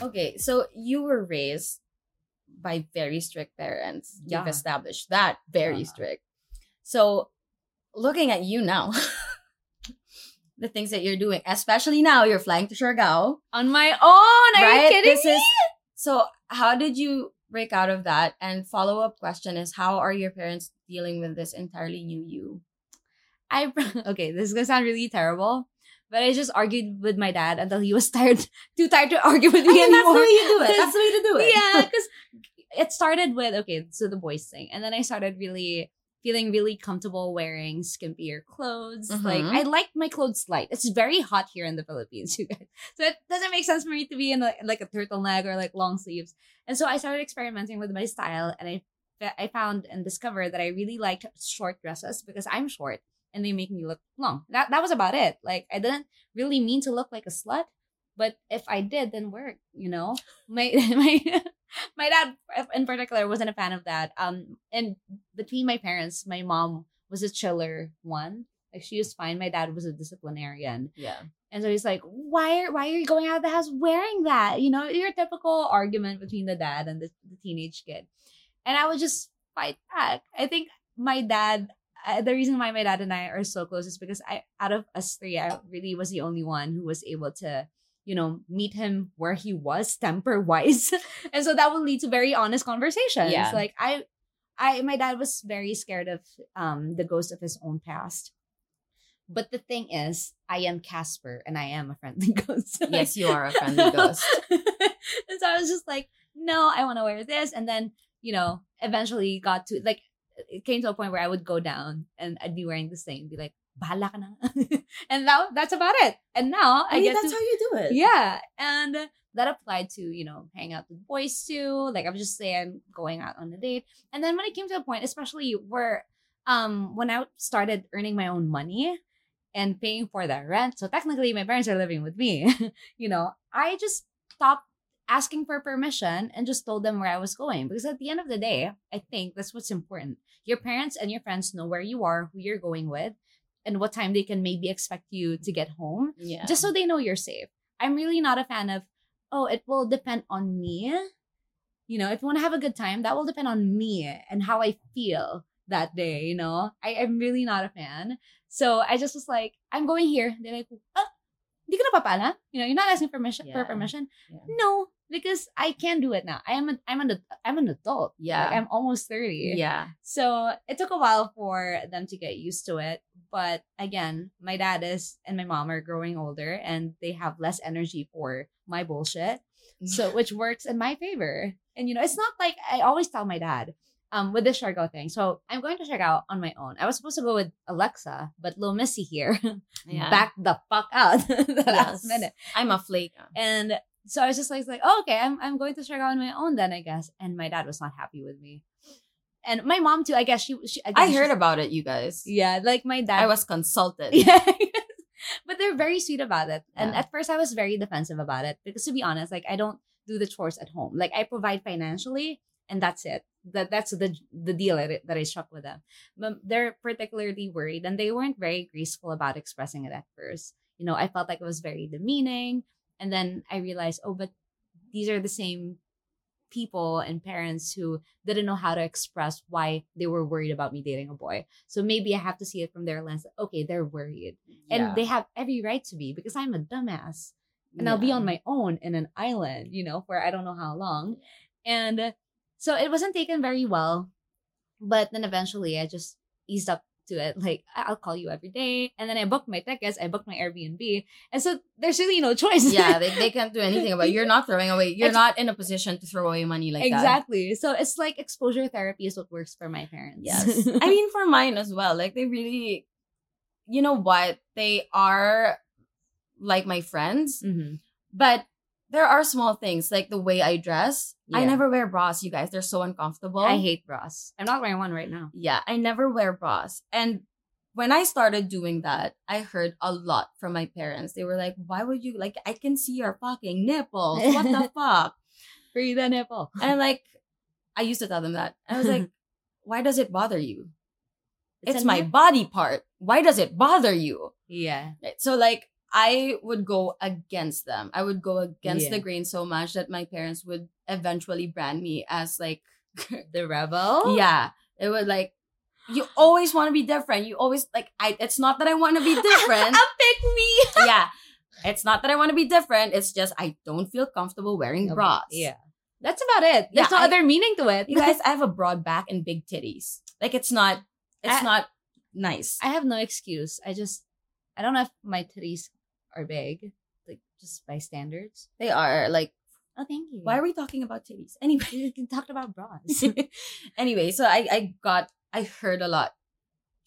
[SPEAKER 1] okay, so you were raised by very strict parents.
[SPEAKER 2] Yeah.
[SPEAKER 1] You've established that very
[SPEAKER 2] Yeah.
[SPEAKER 1] strict. So, looking at you now, the things that you're doing, especially now, you're flying to Siargao,
[SPEAKER 2] On my own. Are
[SPEAKER 1] right?
[SPEAKER 2] you kidding
[SPEAKER 1] this
[SPEAKER 2] me?
[SPEAKER 1] is so. How did you break out of that? And follow up question is, how are your parents dealing with this entirely new you?
[SPEAKER 2] I okay, this is gonna sound really terrible, but I just argued with my dad until he was tired, too tired to argue with me
[SPEAKER 1] I mean, that's the way you do it. That's the way to do it.
[SPEAKER 2] yeah, because it started with okay, so the boys thing, and then I started really feeling really comfortable wearing skimpier clothes. Like
[SPEAKER 1] Mhm.
[SPEAKER 2] I like my clothes light. It's very hot here in the Philippines, you guys. So it doesn't make sense for me to be in like, like a turtleneck or like long sleeves. And so I started experimenting with my style, and I I found and discovered that I really liked short dresses because I'm short and they make me look long. That that was about it. Like I didn't really mean to look like a slut, but if I did, then work. You know, my my my dad in particular wasn't a fan of that. Um, and between my parents, my mom was a chiller one, Like she was fine. My dad was a disciplinarian.
[SPEAKER 1] Yeah.
[SPEAKER 2] And so he's like, why are why are you going out of the house wearing that? You know, your typical argument between the dad and the, the teenage kid. And I would just fight back. I think my dad, uh, the reason why my dad and I are so close is because I, out of us three, I really was the only one who was able to, you know, meet him where he was temper wise. and so that would lead to very honest conversations.
[SPEAKER 1] Yeah.
[SPEAKER 2] Like I, I, my dad was very scared of um the ghost of his own past. But the thing is, I am Casper and I am a friendly ghost.
[SPEAKER 1] Yes, you are a friendly ghost.
[SPEAKER 2] and so I was just like, no, I want to wear this. And then, you know, eventually got to like, it came to a point where I would go down and I'd be wearing this thing and be like, bahala ka na. and now that's about it. And now I,
[SPEAKER 1] I mean,
[SPEAKER 2] get
[SPEAKER 1] that's
[SPEAKER 2] to,
[SPEAKER 1] how you do it.
[SPEAKER 2] yeah. And that applied to, you know, hang out with boys too. Like I was just saying, going out on a date. And then when it came to a point, especially where, um, when I started earning my own money, and paying for the rent. So technically, my parents are living with me. you know, I just stopped asking for permission and just told them where I was going. Because at the end of the day, I think that's what's important. Your parents and your friends know where you are, who you're going with, and what time they can maybe expect you to get home,
[SPEAKER 1] Yeah.
[SPEAKER 2] just so they know you're safe. I'm really not a fan of, oh, it will depend on me. You know, if you want to have a good time, that will depend on me and how I feel that day, you know? I, I'm really not a fan. So I just was like, I'm going here. They're like, oh, ka na papala? You know, you're not asking permission for permission.
[SPEAKER 1] Yeah.
[SPEAKER 2] No, because I can do it now. I am a, I'm an I'm an adult.
[SPEAKER 1] Yeah.
[SPEAKER 2] Like, I'm almost 30.
[SPEAKER 1] yeah.
[SPEAKER 2] So it took a while for them to get used to it. But again, my dad is and my mom are growing older and they have less energy for my bullshit. So which works in my favor. And you know, it's not like I always tell my dad, um, with the Siargao thing. So I'm going to Siargao on my own. I was supposed to go with Alexa, but little Missy here
[SPEAKER 1] Yeah.
[SPEAKER 2] back the fuck out the last minute.
[SPEAKER 1] I'm a flake.
[SPEAKER 2] And so I was just like, like, oh, okay, I'm I'm going to Siargao on my own then, I guess. And my dad was not happy with me. And my mom too, I guess she, she again,
[SPEAKER 1] I heard about it, you guys.
[SPEAKER 2] Yeah, like my dad
[SPEAKER 1] I was consulted.
[SPEAKER 2] yeah. but they're very sweet about it. And
[SPEAKER 1] Yeah.
[SPEAKER 2] at first I was very defensive about it because to be honest, like I don't do the chores at home. Like I provide financially and that's it. That that's the the deal that I, that I struck with them. But they're particularly worried and they weren't very graceful about expressing it at first. You know, I felt like it was very demeaning and then I realized, oh, but these are the same people and parents who didn't know how to express why they were worried about me dating a boy. So maybe I have to see it from their lens. Okay, they're worried. And they have every right to be because I'm a dumbass. And I'll be on my own in an island, you know, for I don't know how long. And so it wasn't taken very well. But then eventually I just eased up to it. Like, I'll call you every day. And then I booked my tickets, I booked my Airbnb. And so there's really no choice.
[SPEAKER 1] yeah, they, they can't do anything about it. You're not throwing away. You're
[SPEAKER 2] It's-
[SPEAKER 1] not in a position to throw away money like that.
[SPEAKER 2] exactly. So it's like exposure therapy is what works for my parents.
[SPEAKER 1] Yes. I mean, for mine as well. Like, they really, you know what? They are like my friends,
[SPEAKER 2] Mhm.
[SPEAKER 1] but there are small things like the way I dress. I never wear bras, you guys. They're so uncomfortable.
[SPEAKER 2] I hate bras. I'm not wearing one right now.
[SPEAKER 1] Yeah, I never wear bras. And when I started doing that, I heard a lot from my parents. They were like, why would you, like, I can see your fucking nipples. What the fuck?
[SPEAKER 2] Free the nipple.
[SPEAKER 1] And like, I used to tell them that. I was like, why does it bother you? It's,
[SPEAKER 2] a
[SPEAKER 1] my
[SPEAKER 2] nip-
[SPEAKER 1] body part. Why does it bother you?
[SPEAKER 2] Yeah.
[SPEAKER 1] Right? So like, I would go against them. I would go against
[SPEAKER 2] Yeah.
[SPEAKER 1] the grain so much that my parents would eventually brand me as like,
[SPEAKER 2] The rebel?
[SPEAKER 1] yeah, it would like, you always want to be different. You always like, I. It's not that I want to be different.
[SPEAKER 2] pick me.
[SPEAKER 1] yeah, it's not that I want to be different. It's just I don't feel comfortable wearing bras.
[SPEAKER 2] Yeah. That's about it. There's
[SPEAKER 1] Yeah,
[SPEAKER 2] no
[SPEAKER 1] I-
[SPEAKER 2] other meaning to it.
[SPEAKER 1] you guys, I have a broad back and big titties. Like it's not, it's
[SPEAKER 2] I-
[SPEAKER 1] not nice.
[SPEAKER 2] I have no excuse. I just, I don't know if my titties are big, like just by standards.
[SPEAKER 1] they are like.
[SPEAKER 2] Oh, thank you.
[SPEAKER 1] Why are we talking about titties anyway?
[SPEAKER 2] we talked about bras?
[SPEAKER 1] anyway, so I I got I heard a lot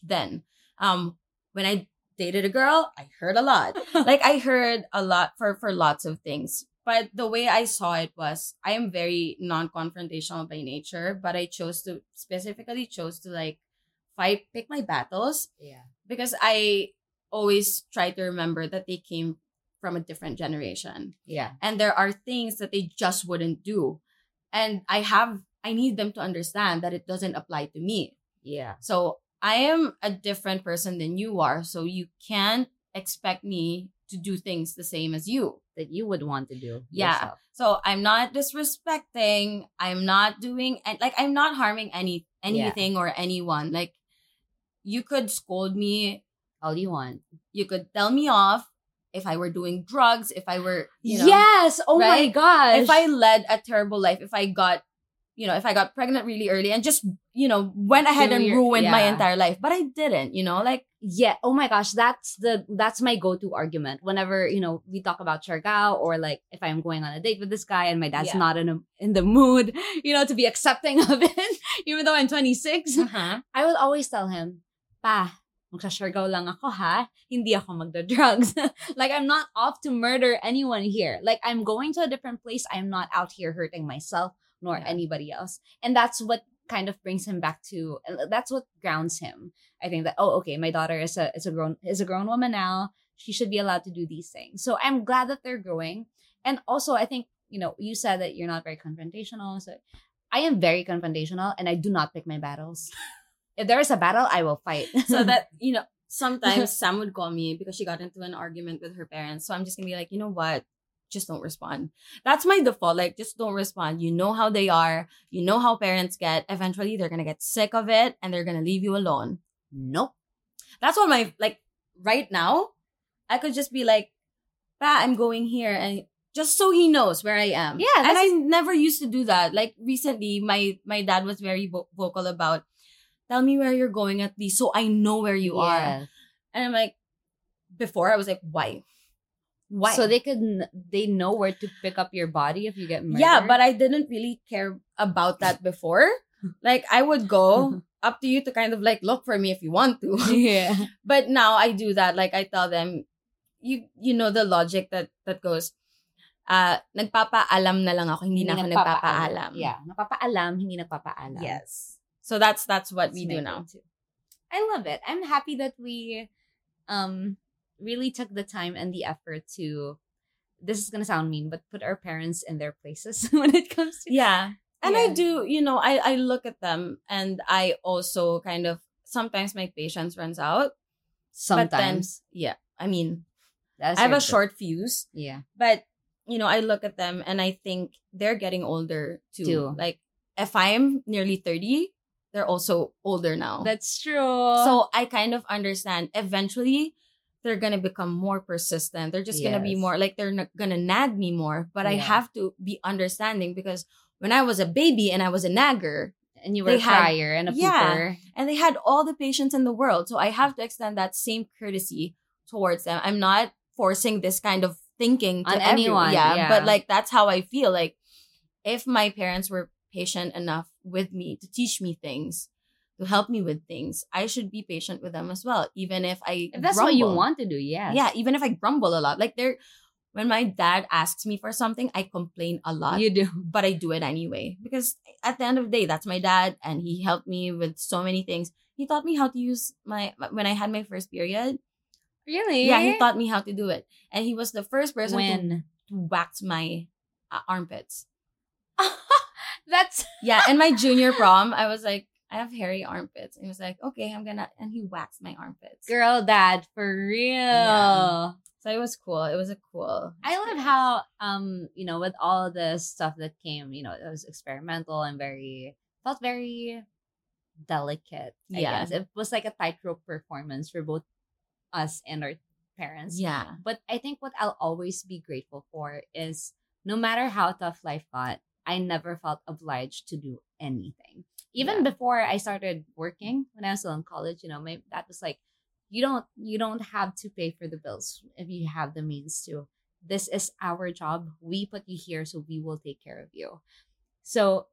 [SPEAKER 1] then. Um, when I dated a girl, I heard a lot. like I heard a lot for for lots of things. But the way I saw it was I am very non-confrontational by nature, but I chose to specifically chose to like fight pick my battles
[SPEAKER 2] yeah.
[SPEAKER 1] because I always try to remember that they came from a different generation
[SPEAKER 2] Yeah.
[SPEAKER 1] and there are things that they just wouldn't do and i have i need them to understand that it doesn't apply to me
[SPEAKER 2] Yeah.
[SPEAKER 1] so I am a different person than you are, so you can't expect me to do things the same as you.
[SPEAKER 2] that you would want to do.
[SPEAKER 1] Yeah.
[SPEAKER 2] yourself.
[SPEAKER 1] So I'm not disrespecting. I'm not doing and like I'm not harming any anything or anyone. Like you could scold me,
[SPEAKER 2] all you want.
[SPEAKER 1] you could tell me off if I were doing drugs, if I were you know
[SPEAKER 2] yes. Oh my
[SPEAKER 1] right?
[SPEAKER 2] gosh.
[SPEAKER 1] if I led a terrible life, if I got you know, if I got pregnant really early and just, you know, went ahead and ruined my entire life. But I didn't, you know, like
[SPEAKER 2] yeah. Oh my gosh. That's the that's my go to argument whenever you know we talk about Siargao or like if I'm going on a date with this guy and my dad's
[SPEAKER 1] Yeah.
[SPEAKER 2] not in a, in the mood, you know, to be accepting of it, even though I'm 26.
[SPEAKER 1] uh-huh.
[SPEAKER 2] I would always tell him, Pa, magsashargaw lang ako ha. Hindi ako magda-drugs. like, I'm not off to murder anyone here. Like, I'm going to a different place. I'm not out here hurting myself nor
[SPEAKER 1] Yeah.
[SPEAKER 2] anybody else. And that's what kind of brings him back to, that's what grounds him. I think that, oh, okay, my daughter is a, is a grown, is a grown woman now. She should be allowed to do these things. So I'm glad that they're growing. And also, I think, you know, you said that you're not very confrontational. So I am very confrontational and I do not pick my battles. if there is a battle, I will fight.
[SPEAKER 1] so that, you know, sometimes Sam would call me because she got into an argument with her parents. So I'm just gonna be like, you know what? Just don't respond. That's my default. Like, just don't respond. You know how they are. You know how parents get. Eventually, they're gonna get sick of it and they're gonna leave you alone.
[SPEAKER 2] nope.
[SPEAKER 1] That's what my like right now. I could just be like, "Pa, I'm going here," and just so he knows where I am.
[SPEAKER 2] Yeah,
[SPEAKER 1] and I never used to do that. Like recently, my my dad was very vo- vocal about, "Tell me where you're going at least, so I know where you are." And I'm like, before I was like, "Why? Why?"
[SPEAKER 2] So they could they know where to pick up your body if you get murdered.
[SPEAKER 1] yeah, but I didn't really care about that before. Like I would go up to you to kind of like look for me if you want to.
[SPEAKER 2] yeah.
[SPEAKER 1] but now I do that. Like I tell them, you you know the logic that that goes, uh, nagpapaalam na lang ako, hindi, na ako nagpapaalam.
[SPEAKER 2] Yeah, napapaalam, hindi nagpapaalam.
[SPEAKER 1] Yes. So that's that's what we do now.
[SPEAKER 2] go-to. I love it. I'm happy that we um really took the time and the effort to this is gonna sound mean, but put our parents in their places when it comes to
[SPEAKER 1] Yeah. And I do, you know, I I look at them and I also kind of sometimes my patience runs out. But then,
[SPEAKER 2] sometimes.
[SPEAKER 1] yeah. I mean,
[SPEAKER 2] That's
[SPEAKER 1] I have a short fuse,
[SPEAKER 2] Yeah.
[SPEAKER 1] but you know, I look at them and I think they're getting older too.
[SPEAKER 2] Too.
[SPEAKER 1] Like if I'm nearly 30, they're also older now.
[SPEAKER 2] That's true.
[SPEAKER 1] so I kind of understand eventually they're going to become more persistent. They're just going to be more like they're not going to nag me more, but I have to be understanding because when I was a baby and I was a nagger
[SPEAKER 2] and you were a crier and a
[SPEAKER 1] Yeah.
[SPEAKER 2] pooper.
[SPEAKER 1] and they had all the patience in the world. So I have to extend that same courtesy towards them. I'm not forcing this kind of thinking to
[SPEAKER 2] On anyone.
[SPEAKER 1] Yeah,
[SPEAKER 2] yeah.
[SPEAKER 1] But like that's how I feel. Like if my parents were patient enough with me to teach me things, to help me with things, I should be patient with them as well. Even if I
[SPEAKER 2] If that's what you want to do, yeah,
[SPEAKER 1] Yeah, even if I grumble a lot. Like there when my dad asks me for something, I complain a lot
[SPEAKER 2] you do.
[SPEAKER 1] but I do it anyway because at the end of the day, that's my dad, and he helped me with so many things. He taught me how to use my when I had my first period.
[SPEAKER 2] Really?
[SPEAKER 1] Yeah, he taught me how to do it, and he was the first person to,
[SPEAKER 2] when
[SPEAKER 1] to wax my uh, armpits.
[SPEAKER 2] that's
[SPEAKER 1] Yeah, and my junior prom, I was like, I have hairy armpits, and he was like, okay, I'm gonna, and he waxed my armpits.
[SPEAKER 2] girl dad for real.
[SPEAKER 1] Yeah. So it was cool. It was a cool.
[SPEAKER 2] I love how um you know with all the stuff that came you know it was experimental and very felt very delicate. I
[SPEAKER 1] Yeah.
[SPEAKER 2] guess it was like a tightrope performance for both us and our parents.
[SPEAKER 1] Yeah,
[SPEAKER 2] But I think what I'll always be grateful for is no matter how tough life got, I never felt obliged to do anything. Even
[SPEAKER 1] Yeah.
[SPEAKER 2] before I started working when I was still in college, you know, my that was like, you don't you don't have to pay for the bills if you have the means to. This is our job. We put you here, so we will take care of you. So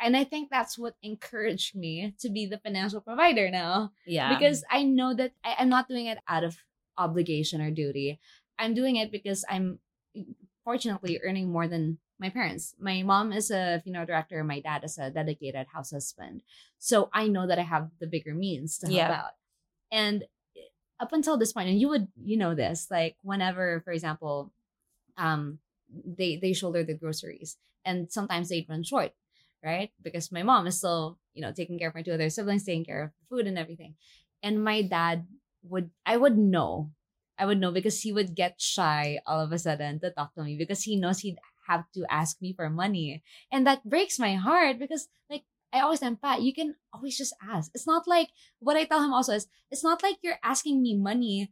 [SPEAKER 2] and I think that's what encouraged me to be the financial provider now
[SPEAKER 1] yeah.
[SPEAKER 2] because I know that I, I'm not doing it out of obligation or duty. I'm doing it because I'm fortunately earning more than my parents. My mom is a funeral director, my dad is a dedicated house husband. So I know that I have the bigger means to help
[SPEAKER 1] Yeah.
[SPEAKER 2] out. And up until this point, and you would you know this, like whenever, for example, um they they shoulder the groceries and sometimes they'd run short, right? Because my mom is still you know, taking care of my two other siblings, taking care of food and everything. And my dad would, I would know, I would know because he would get shy all of a sudden to talk to me because he knows he'd have to ask me for money. And that breaks my heart because, like, I always am Pat, you can always just ask. It's not like what I tell him also is it's not like you're asking me money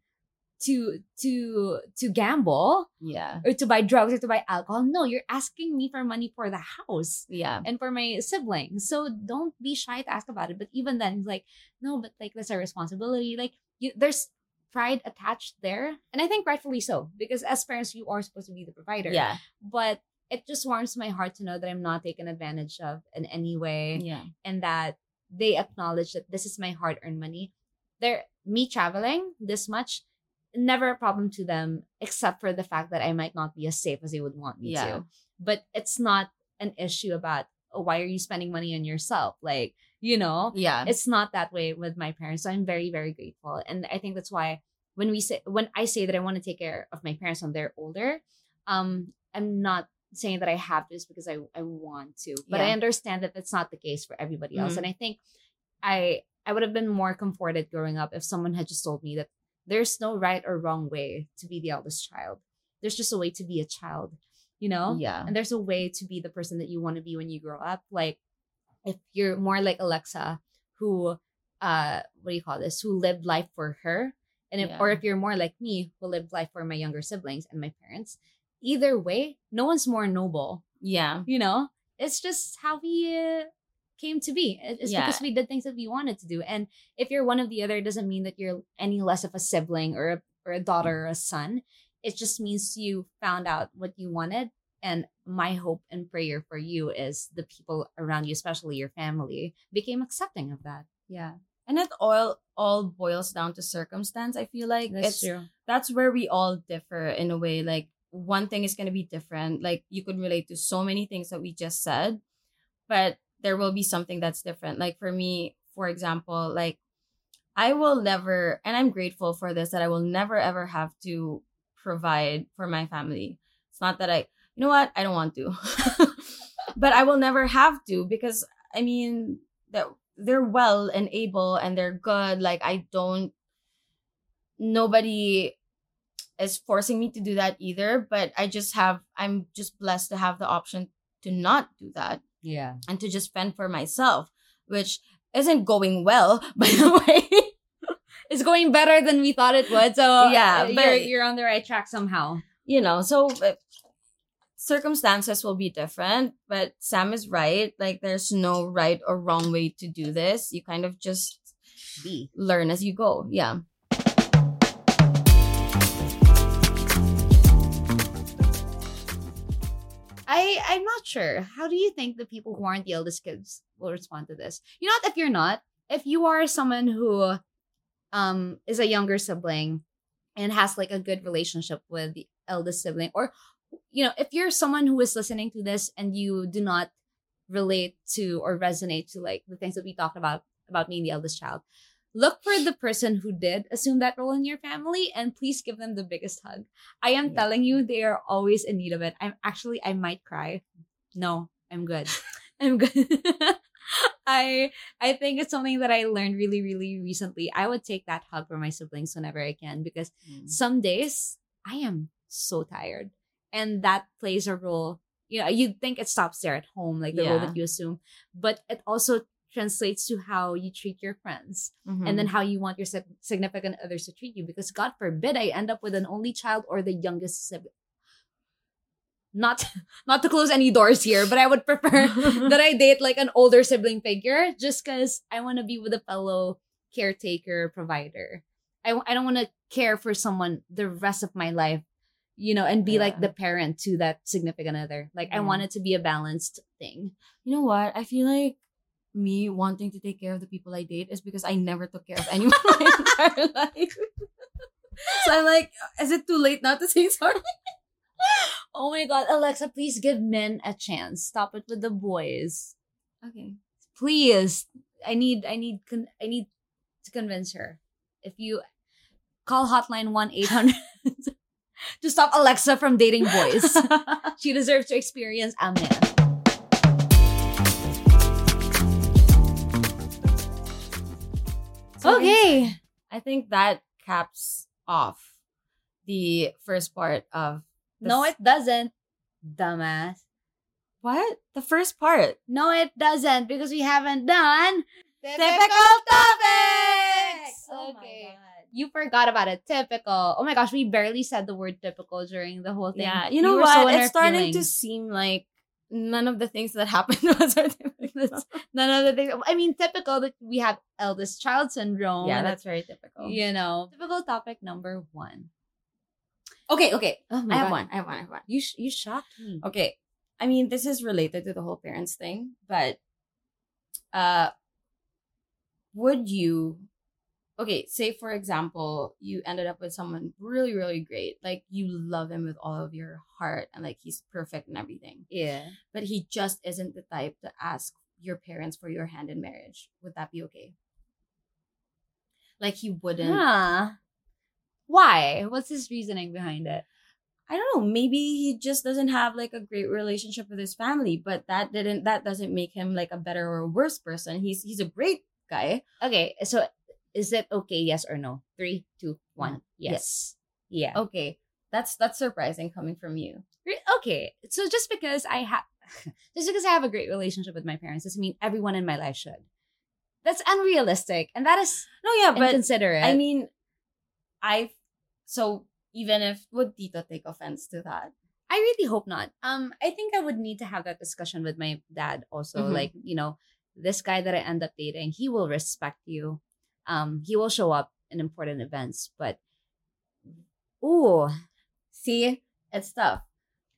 [SPEAKER 2] to to to gamble
[SPEAKER 1] Yeah.
[SPEAKER 2] or to buy drugs or to buy alcohol. No, you're asking me for money for the house
[SPEAKER 1] Yeah.
[SPEAKER 2] and for my siblings. So don't be shy to ask about it. But even then, he's like, no, but like that's our responsibility. Like you, there's pride attached there, and I think rightfully so because as parents, you are supposed to be the provider.
[SPEAKER 1] Yeah.
[SPEAKER 2] But it just warms my heart to know that I'm not taken advantage of in any way,
[SPEAKER 1] Yeah.
[SPEAKER 2] and that they acknowledge that this is my hard-earned money. They're me traveling this much. Never a problem to them, except for the fact that I might not be as safe as they would want me
[SPEAKER 1] Yeah.
[SPEAKER 2] to but it's not an issue about why are you spending money on yourself like you know
[SPEAKER 1] Yeah.
[SPEAKER 2] it's not that way with my parents so i'm very very grateful and i think that's why when we say when i say that i want to take care of my parents when they're older um i'm not saying that i have this because i i want to but i understand that that's not the case for everybody else
[SPEAKER 1] Mhm.
[SPEAKER 2] and i think i i would have been more comforted growing up if someone had just told me that there's no right or wrong way to be the eldest child there's just a way to be a child you know
[SPEAKER 1] Yeah.
[SPEAKER 2] and there's a way to be the person that you want to be when you grow up like if you're more like alexa who uh what do you call this who lived life for her and if, or if you're more like me who lived life for my younger siblings and my parents either way no one's more noble
[SPEAKER 1] Yeah.
[SPEAKER 2] you know it's just how we uh, came to be it's
[SPEAKER 1] Yeah.
[SPEAKER 2] because we did things that we wanted to do and if you're one of the other it doesn't mean that you're any less of a sibling or a, or a daughter or a son it just means you found out what you wanted and my hope and prayer for you is the people around you especially your family became accepting of that
[SPEAKER 1] Yeah. And it all all boils down to circumstance. I feel like it's
[SPEAKER 2] true
[SPEAKER 1] that's where we all differ in a way. Like one thing is gonna be different. Like you could relate to so many things that we just said, but there will be something that's different. Like for me, for example, like I will never, and I'm grateful for this that I will never ever have to provide for my family. It's not that I, you know what, I don't want to, but I will never have to because I mean that they're well and able and they're good. Like I don't, nobody is forcing me to do that either. But I just have, I'm just blessed to have the option to not do that
[SPEAKER 2] yeah
[SPEAKER 1] and to just fend for myself, which isn't going well, by the way.
[SPEAKER 2] It's going better than we thought it would so
[SPEAKER 1] Yeah,
[SPEAKER 2] uh, you're, you're on the right track somehow
[SPEAKER 1] you know, so uh, circumstances will be different, but Sam is right. Like, there's no right or wrong way to do this. You kind of just
[SPEAKER 2] be
[SPEAKER 1] learn as you go. Yeah.
[SPEAKER 2] I I'm not sure. How do you think the people who aren't the eldest kids will respond to this? You know, what, if you're not, if you are someone who um is a younger sibling and has like a good relationship with the eldest sibling, or you know, if you're someone who is listening to this and you do not relate to or resonate to like the things that we talked about about being the eldest child, look for the person who did assume that role in your family and please give them the biggest hug. I am
[SPEAKER 1] Yeah.
[SPEAKER 2] telling you, they are always in need of it. I'm actually, I might cry. No, I'm good. I'm good. I I think it's something that I learned really, really recently. I would take that hug from my siblings whenever I can because some days I am so tired. And that plays a role. You know, you'd think it stops there at home, like the role that you assume, but it also translates to how you treat your friends
[SPEAKER 1] Mhm.
[SPEAKER 2] and then how you want your significant others to treat you. Because God forbid I end up with an only child or the youngest sibling. Not, not to close any doors here, but I would prefer that I date like an older sibling figure just because I want to be with a fellow caretaker provider. I, I don't want to care for someone the rest of my life, you know, and be like the parent to that significant other. Like I want it to be a balanced thing.
[SPEAKER 1] you know what? I feel like me wanting to take care of the people I date is because I never took care of anyone my entire life. so I'm like, is it too late now to say sorry?
[SPEAKER 2] Oh my god, Alexa, please give men a chance. Stop it with the boys.
[SPEAKER 1] Okay.
[SPEAKER 2] Please. I need I need con- I need to convince her. If you call hotline 1-800 to stop Alexa from dating boys. she deserves to experience a man. Okay.
[SPEAKER 1] I think that caps off the first part of
[SPEAKER 2] No, it doesn't. Dumbass.
[SPEAKER 1] what the first part.
[SPEAKER 2] No, it doesn't because we haven't done
[SPEAKER 1] Typical
[SPEAKER 2] topics.
[SPEAKER 1] Oh
[SPEAKER 2] okay. You forgot about it. Typical. Oh my gosh, we barely said the word typical during the whole thing.
[SPEAKER 1] Yeah, you know
[SPEAKER 2] so
[SPEAKER 1] what?
[SPEAKER 2] our
[SPEAKER 1] it's starting to seem like none of the things that happened was our typical.
[SPEAKER 2] None of the things. I mean, typical that we have eldest child syndrome.
[SPEAKER 1] yeah, that's very typical.
[SPEAKER 2] you know typical topic number one.
[SPEAKER 1] Okay, okay.
[SPEAKER 2] Oh
[SPEAKER 1] I have one. I have one. I have one.
[SPEAKER 2] You sh- you shocked me.
[SPEAKER 1] Okay. I mean, this is related to the whole parents thing, but uh would you okay, say for example, you ended up with someone really, really great. Like you love him with all of your heart and like he's perfect and everything.
[SPEAKER 2] Yeah.
[SPEAKER 1] But he just isn't the type to ask your parents for your hand in marriage. Would that be okay? Like he wouldn't
[SPEAKER 2] Huh. Why? What's his reasoning behind it?
[SPEAKER 1] I don't know, maybe he just doesn't have like a great relationship with his family, but that didn't that doesn't make him like a better or a worse person. He's he's a great guy.
[SPEAKER 2] Okay, so is it okay? Yes or no? Three, two, one.
[SPEAKER 1] One.
[SPEAKER 2] Yes. Yeah.
[SPEAKER 1] Okay. That's that's surprising coming from you.
[SPEAKER 2] Re- Okay. So just because I have, just because I have a great relationship with my parents doesn't mean everyone in my life should. That's unrealistic, and that is
[SPEAKER 1] No, yeah, but
[SPEAKER 2] consider it.
[SPEAKER 1] I mean I so even if would Tito take offense to that?
[SPEAKER 2] I really hope not. Um, I think I would need to have that discussion with my dad also.
[SPEAKER 1] Mhm.
[SPEAKER 2] Like, you know, this guy that I end up dating, he will respect you. Um, he will show up in important events, but ooh,
[SPEAKER 1] See, it's tough.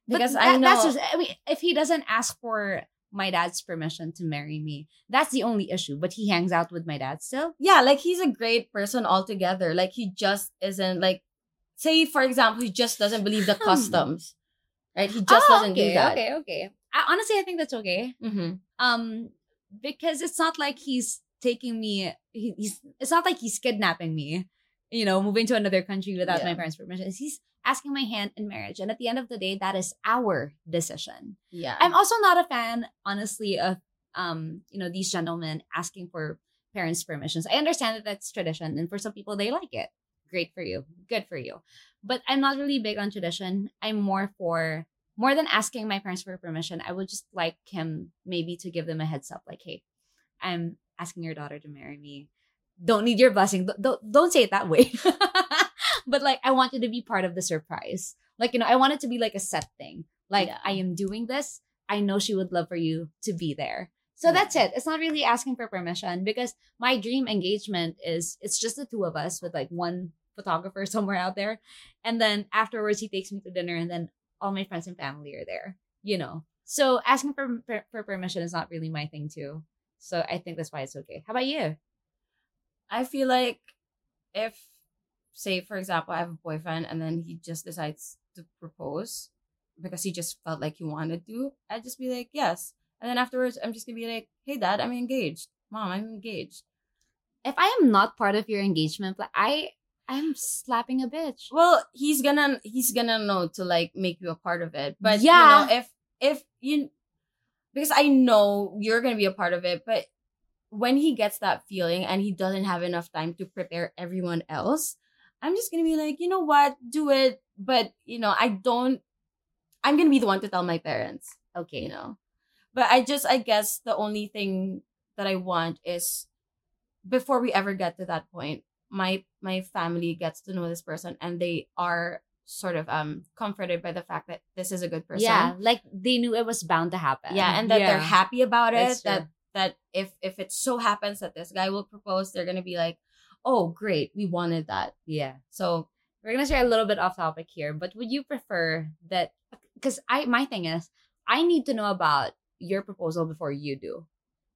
[SPEAKER 1] Because
[SPEAKER 2] that-
[SPEAKER 1] I know
[SPEAKER 2] that's just, I mean, if he doesn't ask for my dad's permission to marry me, that's the only issue. But he hangs out with my dad still.
[SPEAKER 1] yeah, like he's a great person altogether. Like he just isn't like say for example, he just doesn't believe the
[SPEAKER 2] Hmm.
[SPEAKER 1] customs. Right? He just
[SPEAKER 2] Oh,
[SPEAKER 1] doesn't
[SPEAKER 2] okay,
[SPEAKER 1] do that.
[SPEAKER 2] Okay, okay. I, honestly, I think that's okay.
[SPEAKER 1] Mm-hmm.
[SPEAKER 2] um because it's not like he's taking me he, he's it's not like he's kidnapping me you know moving to another country without my parents permission he's asking my hand in marriage and at the end of the day that is our decision
[SPEAKER 1] Yeah.
[SPEAKER 2] i'm also not a fan honestly of um you know these gentlemen asking for parents permissions i understand that that's tradition and for some people they like it great for you good for you. But i'm not really big on tradition. I'm more for more than asking my parents for permission i would just like him maybe to give them a heads up like hey i'm asking your daughter to marry me. Don't need your blessing. Don't, don't, don't say it that way. But like i want you to be part of the surprise. Like you know i want it to be like a set thing. Like
[SPEAKER 1] Yeah.
[SPEAKER 2] i am doing this. I know she would love for you to be there. So
[SPEAKER 1] Yeah.
[SPEAKER 2] that's it. It's not really asking for permission because my dream engagement is it's just the two of us with like one photographer somewhere out there and then afterwards he takes me to dinner and then all my friends and family are there you know so asking for, for, for permission is not really my thing too so i think that's why it's okay how about you
[SPEAKER 1] I feel like if, say, for example, I have a boyfriend and then he just decides to propose because he just felt like he wanted to, I'd just be like, yes. And then afterwards, I'm just gonna be like, hey, dad, I'm engaged. Mom, I'm engaged.
[SPEAKER 2] if i am not part of your engagement like i i'm slapping a bitch
[SPEAKER 1] Well, he's gonna he's gonna know to like make you a part of it. But
[SPEAKER 2] Yeah.
[SPEAKER 1] you know, if if you because I know you're gonna be a part of it, but when he gets that feeling and he doesn't have enough time to prepare everyone else, I'm just gonna be like, you know what, do it. But you know, I don't I'm gonna be the one to tell my parents,
[SPEAKER 2] okay
[SPEAKER 1] you know. But I just I guess the only thing that I want is before we ever get to that point, my my family gets to know this person and they are sort of um comforted by the fact that this is a good person.
[SPEAKER 2] yeah like they knew it was bound to happen
[SPEAKER 1] Yeah, and that they're happy about it. That that if if it so happens that this guy will propose, they're gonna be like, "Oh, great, we wanted that."
[SPEAKER 2] yeah
[SPEAKER 1] So
[SPEAKER 2] we're gonna share a little bit off topic here, but would you prefer that? Because I, my thing is, I need to know about your proposal before you do.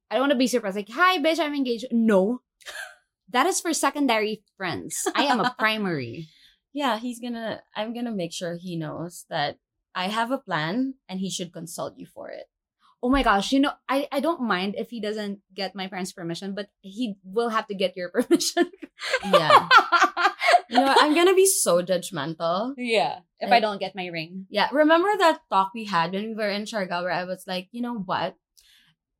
[SPEAKER 2] I don't want to be surprised. Like, hi, bitch, I'm engaged. No, that is for secondary friends. I am a primary.
[SPEAKER 1] yeah, he's gonna. I'm gonna make sure he knows that I have a plan and he should consult you for it.
[SPEAKER 2] Oh my gosh, you know, I, I don't mind if he doesn't get my parents' permission, but he will have to get your permission.
[SPEAKER 1] Yeah. You know, I'm gonna be so judgmental.
[SPEAKER 2] yeah. If I don't get my ring.
[SPEAKER 1] Yeah, remember that talk we had when we were in Siargao where I was like, you know what?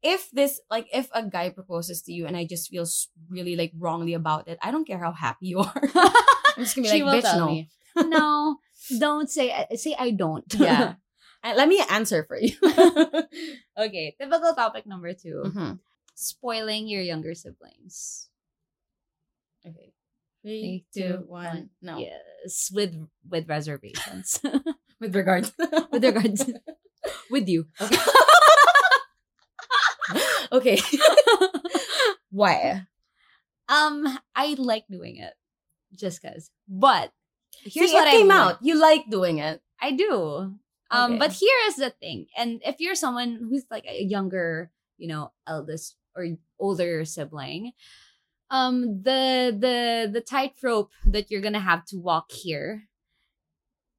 [SPEAKER 1] If this like if a guy proposes to you and I just feel really like wrongly about it, I don't care how happy you are. I'm just gonna be
[SPEAKER 2] She will
[SPEAKER 1] like, bitch,
[SPEAKER 2] tell
[SPEAKER 1] no.
[SPEAKER 2] me. no, don't say uh, say I don't.
[SPEAKER 1] Yeah. Let me answer for you.
[SPEAKER 2] okay. Typical topic number 2
[SPEAKER 1] Mhm.
[SPEAKER 2] Spoiling your younger siblings.
[SPEAKER 1] Okay. Three, two, one. No.
[SPEAKER 2] Yes, with with reservations.
[SPEAKER 1] With regards.
[SPEAKER 2] with regards with you.
[SPEAKER 1] okay. Why?
[SPEAKER 2] Um, I like doing it just cause. But here's
[SPEAKER 1] See,
[SPEAKER 2] what
[SPEAKER 1] it
[SPEAKER 2] I
[SPEAKER 1] came out. You like doing it.
[SPEAKER 2] I do. Um,
[SPEAKER 1] Okay.
[SPEAKER 2] but here is the thing. And if you're someone who's like a younger, you know, eldest or older sibling, um, the the the tightrope that you're gonna have to walk here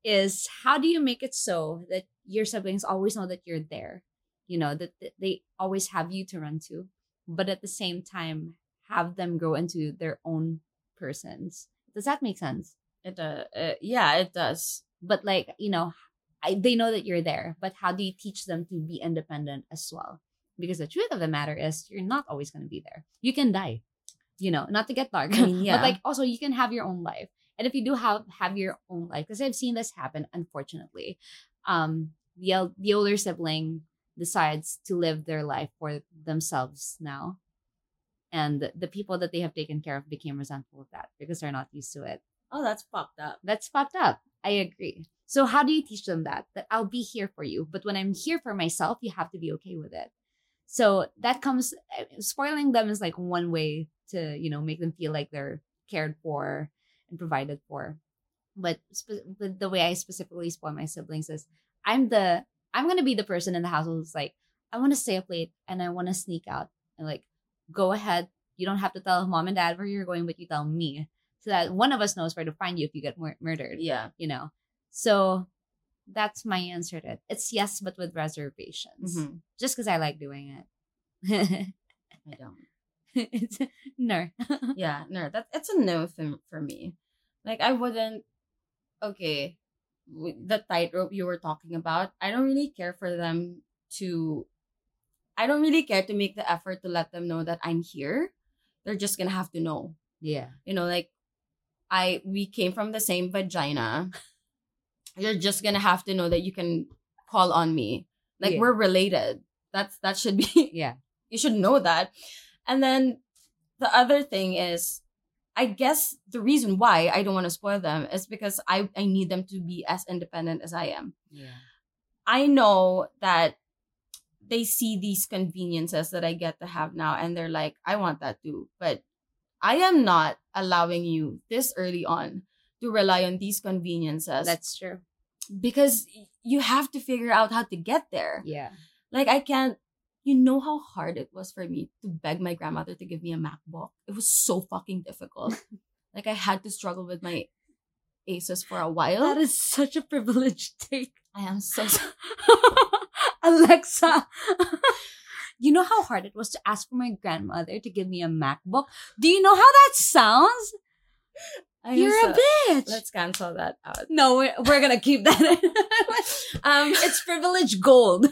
[SPEAKER 2] is how do you make it so that your siblings always know that you're there, you know, that, that they always have you to run to, but at the same time have them grow into their own persons. Does that make sense?
[SPEAKER 1] It uh, uh yeah, it does.
[SPEAKER 2] but like you know I, they know that you're there but how do you teach them to be independent as well because the truth of the matter is you're not always going to be there you can die you know not to get dark
[SPEAKER 1] I mean, yeah.
[SPEAKER 2] but like also you can have your own life and if you do have have your own life because i've seen this happen unfortunately um the, el- the older sibling decides to live their life for themselves now and the, people that they have taken care of became resentful of that because they're not used to it
[SPEAKER 1] Oh, that's fucked up.
[SPEAKER 2] that's fucked up. I agree. So how do you teach them that? That I'll be here for you, but when I'm here for myself, you have to be okay with it. So that comes eh, spoiling them is like one way to, you know, make them feel like they're cared for and provided for. But, spe- but the way I specifically spoil my siblings is I'm the I'm going to be the person in the household who's like I want to stay up late and I want to sneak out and like go ahead. You don't have to tell mom and dad where you're going, but you tell me so that one of us knows where to find you if you get mur- murdered
[SPEAKER 1] Yeah.
[SPEAKER 2] you know so that's my answer to it it's yes but with reservations
[SPEAKER 1] Mhm.
[SPEAKER 2] just because i like doing it
[SPEAKER 1] I don't.
[SPEAKER 2] it's no
[SPEAKER 1] yeah, no, that it's a no for, for me. Like I wouldn't. Okay, the tightrope you were talking about, I don't really care for them to. I don't really care to make the effort to let them know that I'm here. They're just gonna have to know.
[SPEAKER 2] yeah
[SPEAKER 1] You know, like I we came from the same vagina. You're just gonna have to know that you can call on me. Like
[SPEAKER 2] Yeah.
[SPEAKER 1] we're related. That's that should be
[SPEAKER 2] yeah
[SPEAKER 1] you should know that. And then the other thing is, I guess the reason why I don't want to spoil them is because I, I need them to be as independent as I am.
[SPEAKER 2] yeah
[SPEAKER 1] I know that they see these conveniences that I get to have now and they're like, I want that too. But I am not allowing you this early on to rely on these conveniences
[SPEAKER 2] that's true
[SPEAKER 1] because you have to figure out how to get there.
[SPEAKER 2] yeah
[SPEAKER 1] Like I can't you know how hard it was for me to beg my grandmother to give me a MacBook? It was so fucking difficult. like I had to struggle with my Asus for a while.
[SPEAKER 2] that is such a privileged take
[SPEAKER 1] I am so
[SPEAKER 2] alexa you know how hard it was to ask for my grandmother to give me a macbook do you know how that sounds
[SPEAKER 1] I
[SPEAKER 2] you're
[SPEAKER 1] so-
[SPEAKER 2] a bitch
[SPEAKER 1] Let's cancel that out.
[SPEAKER 2] no we're, we're gonna keep that
[SPEAKER 1] Um
[SPEAKER 2] It's privilege gold.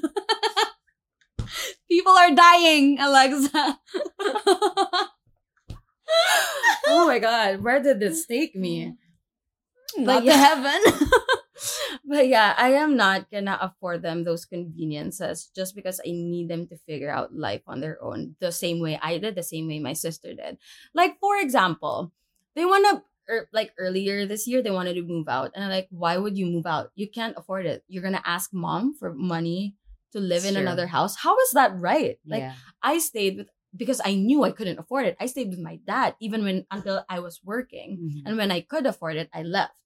[SPEAKER 2] People are dying, Alexa.
[SPEAKER 1] oh my god, where did this take me?
[SPEAKER 2] Not
[SPEAKER 1] yeah.
[SPEAKER 2] to heaven.
[SPEAKER 1] But yeah, I am not gonna afford them those conveniences just because I need them to figure out life on their own the same way I did, the same way my sister did. Like, for example, they wanna er, like earlier this year they wanted to move out, and I'm like, why would you move out? You can't afford it. You're gonna ask mom for money to live in
[SPEAKER 2] Sure.
[SPEAKER 1] another house. How is that right? Like,
[SPEAKER 2] yeah.
[SPEAKER 1] I stayed with because I knew I couldn't afford it. I stayed with my dad even when until I was working.
[SPEAKER 2] Mhm.
[SPEAKER 1] And when I could afford it, I left.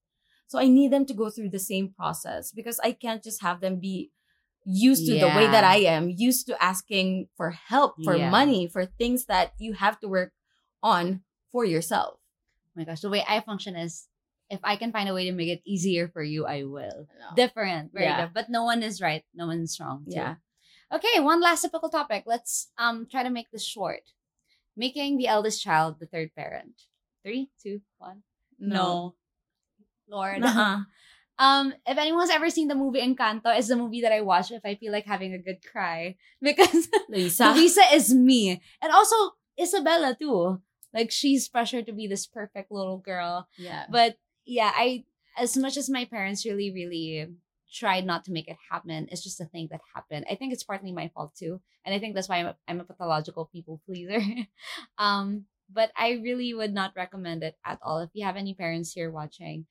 [SPEAKER 1] So I need them to go through the same process because I can't just have them be used to the way that I am, used to asking for help, for
[SPEAKER 2] Yeah.
[SPEAKER 1] money, for things that you have to work on for yourself.
[SPEAKER 2] Oh my gosh, the way I function is if I can find a way to make it easier for you, I will.
[SPEAKER 1] Know?
[SPEAKER 2] Different, very
[SPEAKER 1] Yeah.
[SPEAKER 2] different. But no one is right. No one's wrong. Too.
[SPEAKER 1] Yeah.
[SPEAKER 2] Okay, one last typical topic. Let's um try to make this short. Making the eldest child the third parent. Three, two, one. No. Lord.
[SPEAKER 1] Nuh-uh.
[SPEAKER 2] Um, if anyone's ever seen the movie Encanto, it's the movie that I watch if I feel like having a good cry because
[SPEAKER 1] Luisa.
[SPEAKER 2] Luisa is me, and also Isabela too. Like she's pressured to be this perfect little girl,
[SPEAKER 1] Yeah.
[SPEAKER 2] but yeah, I as much as my parents really, really tried not to make it happen, it's just a thing that happened. I think it's partly my fault too, and I think that's why I'm a, I'm a pathological people pleaser. um, but I really would not recommend it at all. If you have any parents here watching,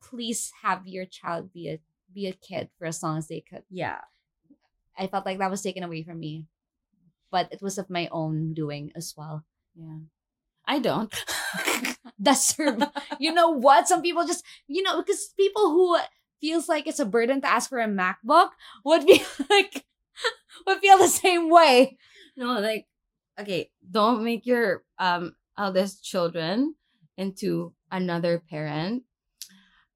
[SPEAKER 2] please have your child be a be a kid for as long as they could.
[SPEAKER 1] yeah.
[SPEAKER 2] I felt like that was taken away from me, but it was of my own doing as well.
[SPEAKER 1] Yeah. I don't.
[SPEAKER 2] That's her. you know what? Some people just, you know, because people who feels like it's a burden to ask for a MacBook would be like, would feel the same way.
[SPEAKER 1] no, like, okay, don't make your um eldest children into another parent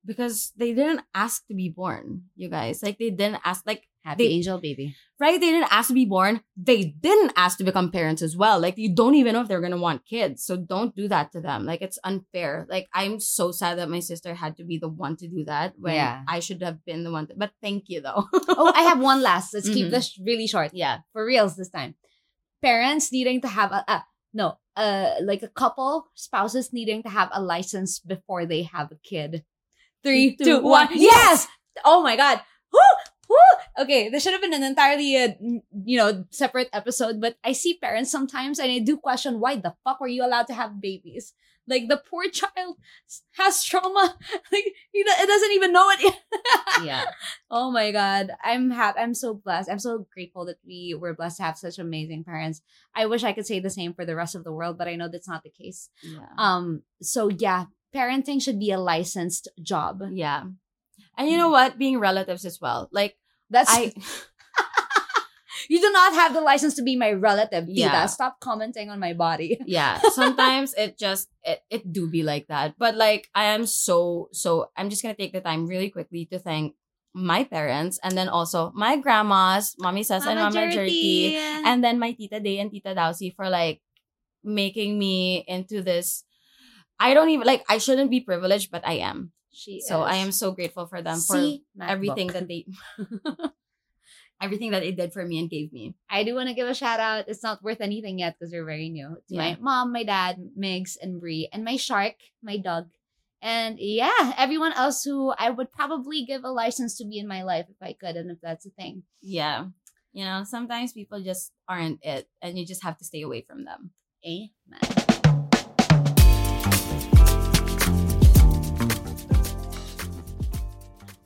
[SPEAKER 1] because they didn't ask to be born, you guys. Like they didn't ask like
[SPEAKER 2] Happy
[SPEAKER 1] They-
[SPEAKER 2] angel baby.
[SPEAKER 1] right? They didn't ask to be born. They didn't ask to become parents as well. Like you don't even know if they're gonna want kids. So don't do that to them. Like it's unfair. Like I'm so sad that my sister had to be the one to do that when
[SPEAKER 2] Yeah.
[SPEAKER 1] I should have been the one. To, but thank you though.
[SPEAKER 2] Oh, I have one last. Let's keep
[SPEAKER 1] Mhm.
[SPEAKER 2] this really short.
[SPEAKER 1] yeah.
[SPEAKER 2] For reals this time. Parents needing to have a, uh, no, uh, like a couple, spouses needing to have a license before they have a kid. Three,
[SPEAKER 1] Three,
[SPEAKER 2] two,
[SPEAKER 1] two,
[SPEAKER 2] one.
[SPEAKER 1] one.
[SPEAKER 2] Yes! Oh my God. Woo! Okay, this should have been an entirely, uh, you know, separate episode, but I see parents sometimes and I do question why the fuck were you allowed to have babies? Like the poor child has trauma. Like he it doesn't even know it.
[SPEAKER 1] Yeah.
[SPEAKER 2] Oh my god, I'm happy. I'm so blessed. I'm so grateful that we were blessed to have such amazing parents. I wish I could say the same for the rest of the world, but I know that's not the case.
[SPEAKER 1] Yeah.
[SPEAKER 2] Um, so yeah, parenting should be a licensed job.
[SPEAKER 1] yeah. And you know mm. what? Being relatives as well. Like
[SPEAKER 2] That's
[SPEAKER 1] I
[SPEAKER 2] you do not have the license to be my relative. Tita.
[SPEAKER 1] Yeah.
[SPEAKER 2] Stop commenting on my body.
[SPEAKER 1] yeah sometimes it just it, it do be like that but like i am so so i'm just gonna take the time really quickly to thank my parents and then also my grandmas mommy Sasa and mama jerky and then my tita day and tita Dowsy for like making me into this i don't even like i shouldn't be privileged but i am
[SPEAKER 2] she
[SPEAKER 1] so i am so grateful for them for
[SPEAKER 2] See,
[SPEAKER 1] everything
[SPEAKER 2] MacBook.
[SPEAKER 1] that they everything that they did for me and gave me
[SPEAKER 2] I do want to give a shout out. It's not worth anything yet because we're very new. To my mom, my dad, Migs, and Brie, and my shark, my dog. And yeah, everyone else who I would probably give a license to be in my life if I could, and if that's a thing.
[SPEAKER 1] yeah you know sometimes people just aren't it and you just have to stay away from them
[SPEAKER 2] Amen.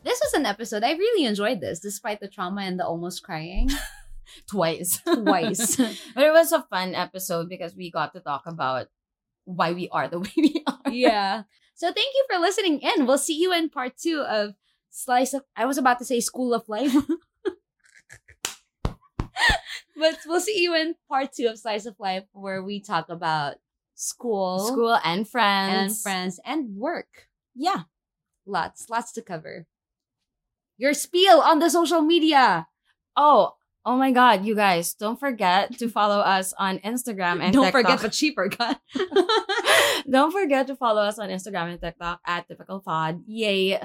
[SPEAKER 2] This was an episode. I really enjoyed this, despite the trauma and the almost crying.
[SPEAKER 1] twice.
[SPEAKER 2] Twice.
[SPEAKER 1] but it was a fun episode because we got to talk about why we are the way we are.
[SPEAKER 2] yeah. So thank you for listening in. We'll see you in part two of Slice of I was about to say School of Life. but we'll see you in part two of Slice of Life where we talk about school,
[SPEAKER 1] School and friends.
[SPEAKER 2] and
[SPEAKER 1] friends.
[SPEAKER 2] friends and work.
[SPEAKER 1] Yeah.
[SPEAKER 2] Lots, lots to cover. Your spiel on the social media.
[SPEAKER 1] Oh, oh my God, you guys, don't forget to follow us on Instagram and
[SPEAKER 2] Don't
[SPEAKER 1] TikTok.
[SPEAKER 2] forget the cheaper cut.
[SPEAKER 1] don't forget to follow us on Instagram and TikTok at Typical Pod. Yay.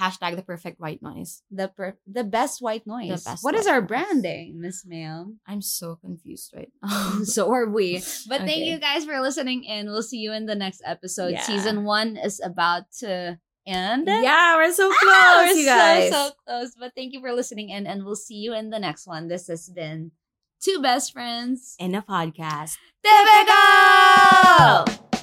[SPEAKER 1] Hashtag the perfect white noise.
[SPEAKER 2] the per- the best white noise.
[SPEAKER 1] The best
[SPEAKER 2] what is our
[SPEAKER 1] noise.
[SPEAKER 2] branding, Miss Ma'am?
[SPEAKER 1] I'm so confused right now.
[SPEAKER 2] so are we. But thank you guys for listening in. We'll see you in the next episode.
[SPEAKER 1] Yeah.
[SPEAKER 2] Season one is about to end.
[SPEAKER 1] yeah, we're so close,
[SPEAKER 2] Ah, we're
[SPEAKER 1] you guys.
[SPEAKER 2] so so close. But thank you for listening in, and we'll see you in the next one. This has been two best friends.
[SPEAKER 1] In a podcast.
[SPEAKER 2] Typical!